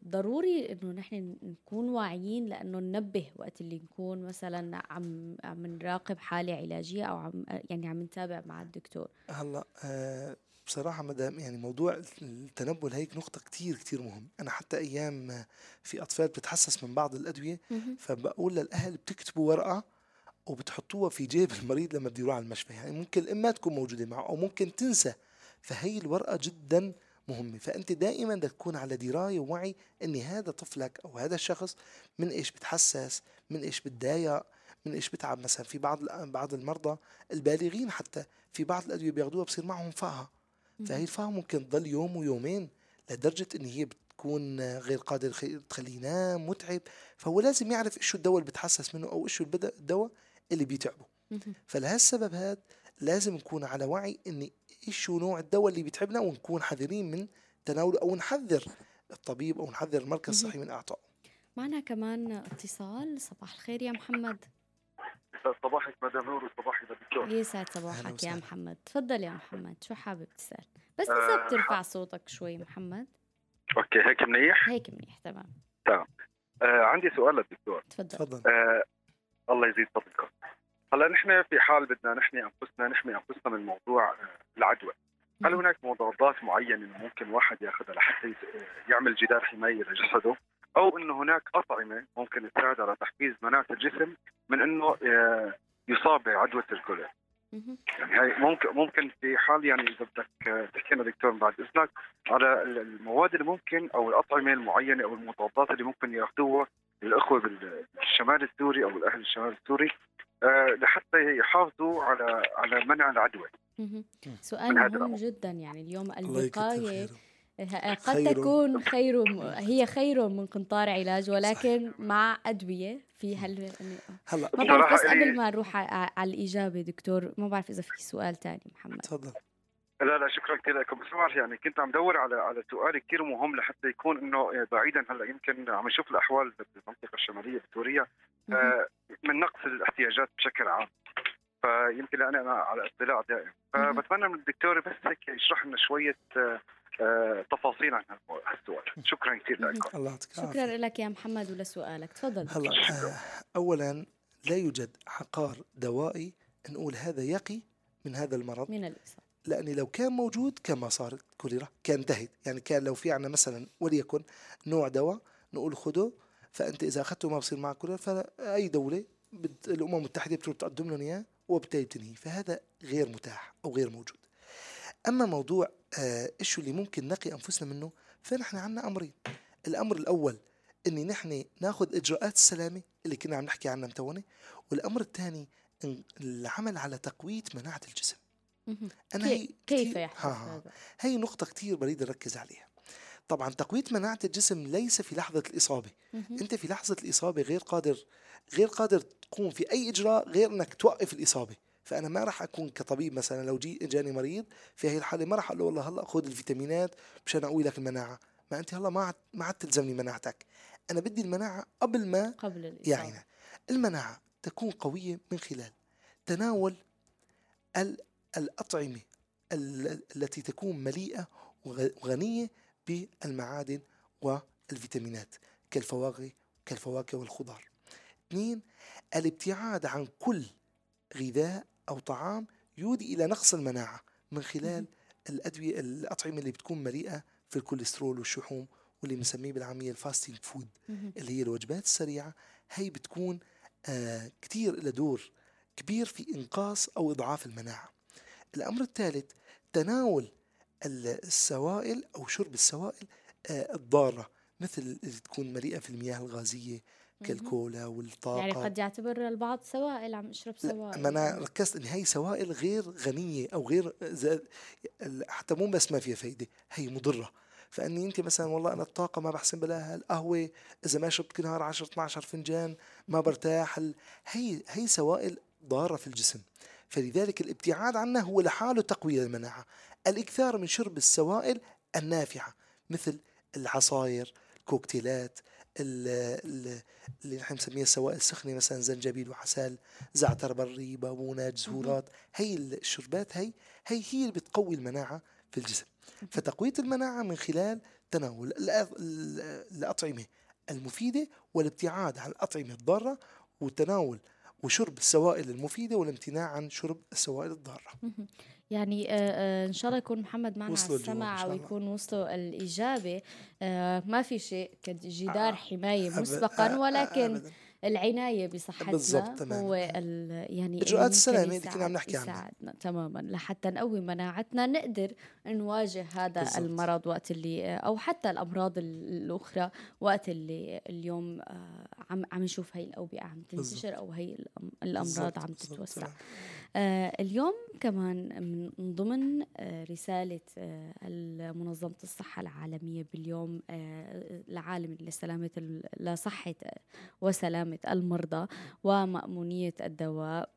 ضروري إنه نحن نكون واعيين لأنه ننبه وقت اللي نكون مثلا عم عم نراقب حالة علاجية أو عم يعني عم نتابع مع الدكتور هلأ آه، بصراحة مدام يعني موضوع التنبؤ هيك نقطة كتير كتير مهم. أنا حتى أيام في أطفال بتتحسس من بعض الأدوية فبقول للأهل بتكتبوا ورقة وبتحطوها في جيب المريض لما بده يروح على المشفى. يعني ممكن الأم ما تكون موجودة معه أو ممكن تنسى. فهي الورقة جدا مهمة. فأنت دائما بدك تكون على دراية ووعي أن هذا طفلك أو هذا الشخص من إيش بتحسس من إيش بتضايق من إيش بتعب. مثلا في بعض بعض المرضى البالغين حتى في بعض الأدوية بياخذوها بصير معهم فقهة فهي الفقهة ممكن تضل يوم ويومين لدرجة أن هي بتكون غير قادر تخليه ينام متعب. فهو لازم يعرف إيش الدواء اللي بتحسس منه أو إيش الدواء اللي بيتعبه. فلهالسبب هذا لازم نكون على وعي إن إيش شو نوع الدواء اللي بيتعبنا ونكون حذرين من تناوله أو نحذر الطبيب أو نحذر المركز الصحي من أعطائه. معنا كمان اتصال. صباح الخير يا محمد. صباحك مدام نور وصباحي للدكتور يسعد صباحك يا محمد. تفضل يا محمد. شو حابب تسأل؟ بس اذا آه بترفع صوتك شوي محمد. أوكي هيك منيح؟ هيك منيح تمام. تمام. آه عندي سؤال للدكتور. تفضل. آه الله يزيد فضلكم هلا نحن في حال بدنا نحمي أنفسنا نحمي أنفسنا من موضوع آه، العدوى. هل هناك مضادات معينة ممكن واحد ياخذها لحتى يعمل جدار حماية لجسده؟ أو إنه هناك أطعمة ممكن تساعد على تحفيز مناعة الجسم من إنه آه، يصاب بعدوى الكوليرا يعني هاي ممكن ممكن في حال يعني إذا بدك آه، تحكي لنا دكتور بعد إذنك على المواد اللي ممكن أو الأطعمة المعينة أو المضادات اللي ممكن ياخذوها الاخوه بالشمال السوري أو الأهل الشمال السوري آه، لحتى يحافظوا على على منع العدوى. سؤال مهم جدا يعني اليوم الوقاية قد تكون خير هي خير من قنطار علاج ولكن صحيح. مع أدوية في هل هلا. ما بعرف بس قبل ما نروح على الإجابة دكتور ما بعرف إذا في سؤال ثاني محمد. تفضل. لا لا شكرا كثير لكم. بس بعرف يعني كنت عم دور على على سؤال كثير مهم لحتى يكون إنه بعيدا هلأ يمكن عم نشوف الأحوال بالمنطقة الشمالية بسوريا آه من نقص الاحتياجات بشكل عام. فيمكن أنا على اطلاع دائم. فبتمنى من الدكتور بس هيك يشرح لنا شوية آه آه تفاصيل عن هالسؤال شكرا كثير لكم الله يعطيك شكرا لك يا محمد ولسؤالك. تفضل. هلا آه اولا لا يوجد عقار دوائي نقول هذا يقي من هذا المرض. من الإصابة. لأني لو كان موجود كان ما صارت كوليرا كان انتهت يعني كان لو في عنا مثلا وليكن نوع دواء نقول خده فأنت إذا أخذته ما بصير معك كوليرا فأي دولة الأمم المتحدة بتروح تقدم لهم إياه وبالتالي بتنهي فهذا غير متاح أو غير موجود. أما موضوع آه إيش اللي ممكن نقي أنفسنا منه فنحن عنا أمرين. الأمر الأول إني نحن ناخذ إجراءات السلامة اللي كنا عم نحكي عنها متونة والأمر الثاني العمل على تقوية مناعة الجسم. أنا هي كيف يحدث هذا؟ هي نقطة كثير بريد نركز عليها. طبعا تقوية مناعة الجسم ليس في لحظة الإصابة. أنت في لحظة الإصابة غير قادر غير قادر تقوم في أي إجراء غير أنك توقف الإصابة. فأنا ما راح أكون كطبيب مثلا لو جي اجاني مريض في هي الحالة ما راح أقول له والله هلأ خذ الفيتامينات مشان أقوي لك المناعة. ما أنت هلأ ما ما عاد تلزمني مناعتك. أنا بدي المناعة قبل ما قبل الإصابة. يعني المناعة تكون قوية من خلال تناول الأطعمة التي تكون مليئة وغنية بالمعادن والفيتامينات كالفواكه كالفواكه والخضار. اثنين الابتعاد عن كل غذاء أو طعام يودي إلى نقص المناعة من خلال الأدوية الأطعمة اللي بتكون مليئة في الكوليسترول والشحوم واللي بنسميه بالعامية ال fasting food اللي هي الوجبات السريعة. هي بتكون آه كتير لها دور كبير في إنقاص أو إضعاف المناعة. الأمر الثالث تناول السوائل أو شرب السوائل آه، الضارة مثل اللي تكون مليئة في المياه الغازية كالكولا والطاقة. يعني قد يعتبر البعض سوائل عم اشرب سوائل. ما أنا ركزت ان هي سوائل غير غنية أو غير حتى مو بس ما فيها فايدة هي مضرة. فإني انت مثلا والله أنا الطاقة ما بحسن بلاها القهوه إذا ما شربت كل نهار 10 12 فنجان ما برتاح هي هي سوائل ضارة في الجسم. فلذلك الابتعاد عنها هو لحاله تقوية المناعة. الإكثار من شرب السوائل النافعة مثل العصاير الكوكتيلات ال- ال- اللي نحن بنسميها السوائل السخنه مثلا زنجبيل وعسل زعتر بري بابونج زهورات هي الشربات هي هي هي اللي بتقوي المناعة في الجسم. فتقوية المناعة من خلال تناول الأطعمة المفيدة والابتعاد عن الأطعمة الضارة وتناول وشرب السوائل المفيدة والامتناع عن شرب السوائل الضارة. يعني آه، آه، إن شاء الله يكون محمد معنا على السمع. ويكون وصلوا الإجابة آه، ما في شيء كجدار حماية مسبقا ولكن. العناية بصحتنا. هو يعني إجراءات ممكن السلامة اللي كنا عم نحكي عنها. تماما لحتى نقوي مناعتنا نقدر نواجه هذا بالضبط. المرض وقت اللي أو حتى الأمراض ال- الأخرى وقت اللي اليوم آه، عم عم نشوف هي الأوبئة عم تنتشر أو هي الأمراض عم تتوسع. آه اليوم كمان من من ضمن آه رسالة آه منظمة الصحة العالمية باليوم آه العالمي لسلامة ال- لصحة وسلامة المرضى ومأمونية الدواء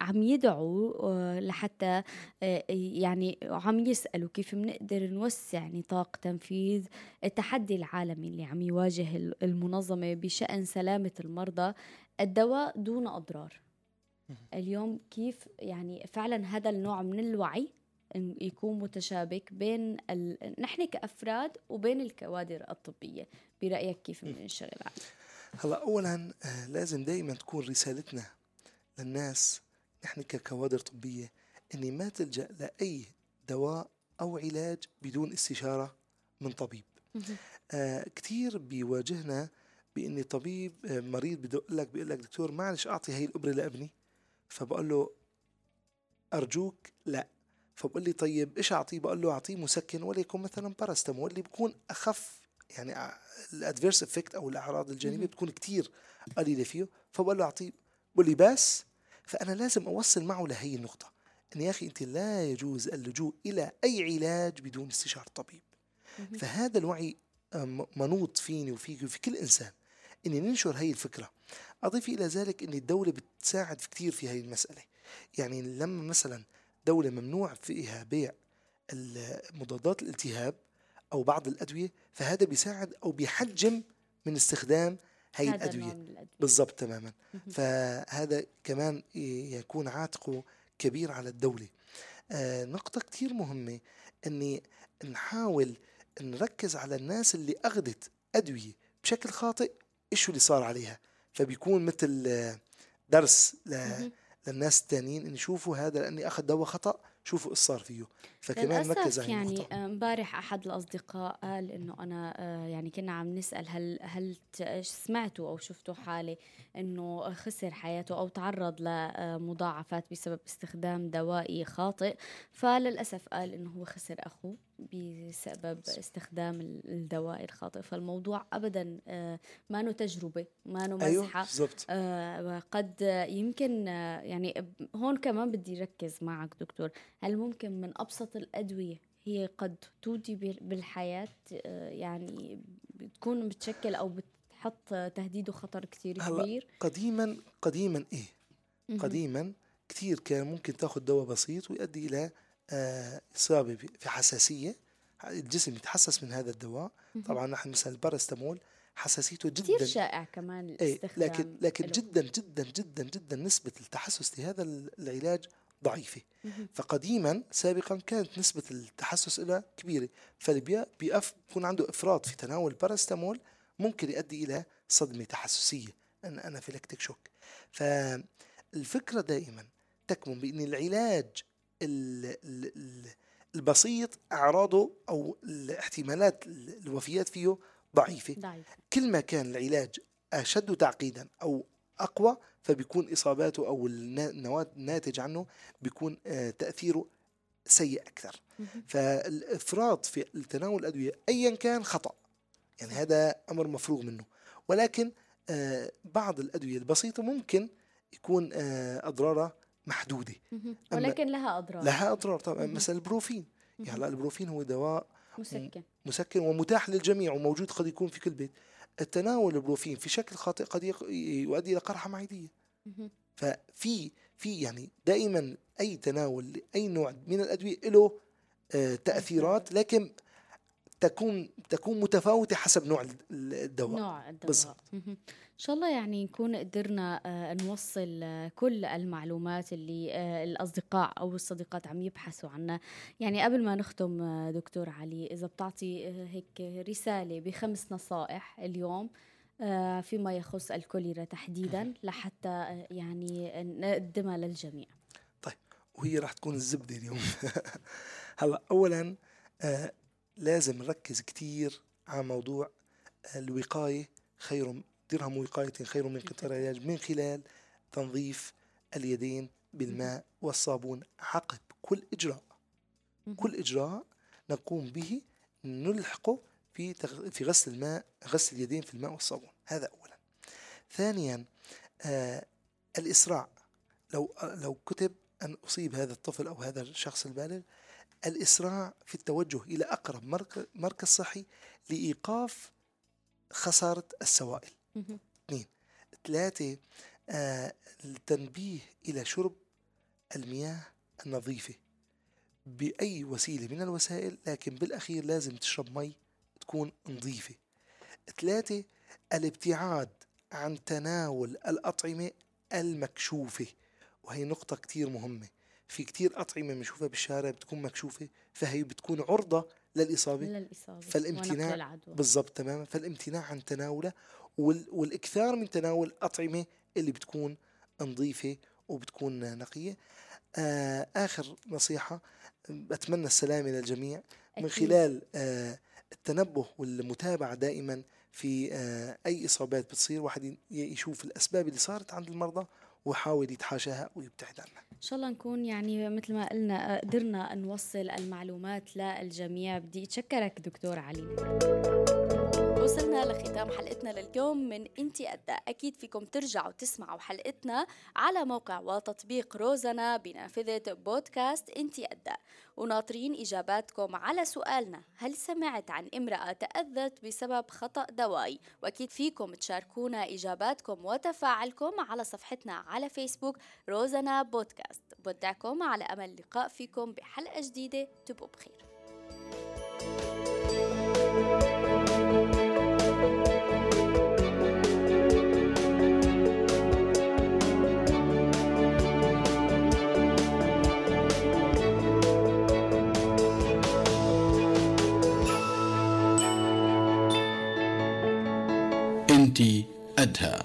عم يدعوا لحتى يعني عم يسألوا كيف بنقدر نوسع نطاق تنفيذ التحدي العالمي اللي عم يواجه ال- المنظمة بشأن سلامة المرضى الدواء دون أضرار. اليوم كيف يعني فعلا هذا النوع من الوعي يكون متشابك بين ال... نحن كأفراد وبين الكوادر الطبية. برأيك كيف بدنا نشتغل عليه هلا اولا آه، لازم دائما تكون رسالتنا للناس نحن ككوادر طبية إني ما تلجأ لأي دواء أو علاج بدون استشارة من طبيب. آه كثير بيواجهنا بأني طبيب آه مريض بدق لك بيقول لك دكتور معلش أعطي هي الأبرة لابني. فبقول له أرجوك لا. فبقول لي طيب إيش أعطيه؟ بقول له أعطيه مسكن وليكن مثلا باراستامول اللي بيكون أخف يعني ال adverse effect أو الأعراض الجانبية. بتكون كتير قليلة فيه. فبقول له أعطيه. بقول لي بس فأنا لازم أوصل معه لهي النقطة. ان يا أخي أنت لا يجوز اللجوء إلى أي علاج بدون استشاره طبيب. فهذا الوعي آه، منوط فيني وفيك وفي كل إنسان. إني ننشر هي الفكرة. أضيف إلى ذلك إن الدولة بتساعد في كثير في هي المسألة. يعني لما مثلا دولة ممنوع فيها بيع مضادات الالتهاب أو بعض الأدوية فهذا بيساعد أو بيحجم من استخدام الأدوية. من الأدوية. بالضبط تماما. فهذا كمان يكون عاتقه كبير على الدولة. آه نقطة كتير مهمة أني نحاول نركز على الناس اللي أخذت أدوية بشكل خاطئ إيش اللي صار عليها. فبيكون مثل آه، درس. للناس التانيين إن يشوفوا هذا لأني أخذ دواء خطأ. شوفوا إيش صار فيه. فكمان للأسف على يعني النقطة آه، امبارح أحد الأصدقاء قال إنه أنا آه، يعني كنا عم نسأل هل هل سمعتوا أو شفتوا حالة إنه خسر حياته أو تعرض لمضاعفات بسبب استخدام دوائي خاطئ. فللأسف قال إنه هو خسر أخوه. بسبب استخدام ال- الدواء الخاطئ. فالموضوع أبدا آه، ما له تجربة ما له أيوه مزحة بالضبط. آه، قد يمكن آه، يعني هون كمان بدي ركز معك دكتور. هل ممكن من أبسط الأدوية هي قد تودي بال- بالحياة؟ آه، يعني بتكون بتشكل أو بتحط تهديد وخطر هلأ كبير؟ قديما قديما مهم. قديما كثير كان ممكن تاخذ دواء بسيط ويؤدي إلى إصابة في حساسية. الجسم يتحسس من هذا الدواء. طبعا نحن مثلا البارستامول حساسيته جدا. شائع كمان إيه الاستخدام لكن لكن. جدا جدا جدا جدا نسبة التحسس لهذا ال- العلاج ضعيفة. فقديما سابقا كانت نسبة التحسس لها كبيرة. فاللي بيقف بيكون عنده إفراط في تناول البارستامول ممكن يؤدي إلى صدمة تحسسية. ان انافيلاكتيك شوك. فالفكرة دائما تكمن بأن العلاج ال- ال- ال- البسيط أعراضه أو الاحتمالات ال- الوفيات فيه ضعيفة. ضعيف كل ما كان العلاج أشد تعقيدا أو أقوى فبيكون إصاباته أو الناتج عنه بيكون آه، تأثيره سيء أكثر. فالإفراط في تناول الأدوية ايا كان خطأ. يعني هذا أمر مفروغ منه. ولكن آه، بعض الأدوية البسيطة ممكن يكون آه، اضرارها محدودة. ولكن لها أضرار. لها أضرار طبعا. مثلا البروفين. يعني هلا البروفين هو دواء مسكن. مسكن ومتاح للجميع وموجود قد يكون في كل بيت. التناول البروفين في شكل خاطئ قد يؤدي إلى قرحة معدية. ففي في يعني دائما أي تناول لأي نوع من الأدوية له آه، تأثيرات لكن تكون تكون متفاوتة حسب نوع الدواء. نوع الدواء. بالضبط. إن شاء الله يعني نكون قدرنا آه، نوصل آه، كل المعلومات اللي آه، الأصدقاء أو الصديقات عم يبحثوا عنها. يعني قبل ما نختم دكتور علي إذا بتعطي هيك رسالة بخمس نصائح اليوم فيما يخص الكوليرا تحديدا لحتى يعني نقدمها للجميع. طيب وهي راح تكون الزبدة اليوم. هلأ اولا لازم نركز كتير على موضوع الوقاية خير درهم وقاية خير من قطار العلاج من خلال تنظيف اليدين بالماء والصابون عقب كل إجراء. كل إجراء نقوم به نلحقه في في غسل الماء غسل اليدين في الماء والصابون. هذا أولا. ثانيا آه الإسراع. لو لو كتب أن أصيب هذا الطفل أو هذا الشخص البالغ الإسراع في التوجه إلى أقرب مركز صحي لإيقاف خسارة السوائل. اثنين ثلاثة آه التنبيه إلى شرب المياه النظيفة بأي وسيلة من الوسائل لكن بالأخير لازم تشرب مي تكون نظيفة. ثلاثة الابتعاد عن تناول الأطعمة المكشوفة وهي نقطة كتير مهمة. في كتير أطعمة بنشوفها بالشارع بتكون مكشوفة فهي بتكون عرضة للإصابة. للإصابة فالامتناع بالضبط تماما. فالامتناع عن تناوله وال... والإكثار من تناول أطعمة اللي بتكون نظيفة وبتكون نقية. آه آخر نصيحة أتمنى السلامة للجميع. من خلال آه التنبه والمتابعة دائما في آه أي إصابات بتصير واحد يشوف الأسباب اللي صارت عند المرضى ويحاول يتحاشاها ويبتعد عنها. إن شاء الله نكون يعني مثل ما قلنا قدرنا نوصل المعلومات للجميع. بدي أتشكرك دكتور علي. لختام حلقتنا لليوم من انتي قد أكيد فيكم ترجعوا تسمعوا حلقتنا على موقع وتطبيق روزنا بنافذة بودكاست انتي قد وناطرين إجاباتكم على سؤالنا. هل سمعت عن امرأة تأذت بسبب خطأ دوائي؟ وأكيد فيكم تشاركونا إجاباتكم وتفاعلكم على صفحتنا على فيسبوك روزنا بودكاست. بودعكم على أمل اللقاء فيكم بحلقة جديدة. تبقوا بخير. انت ادهى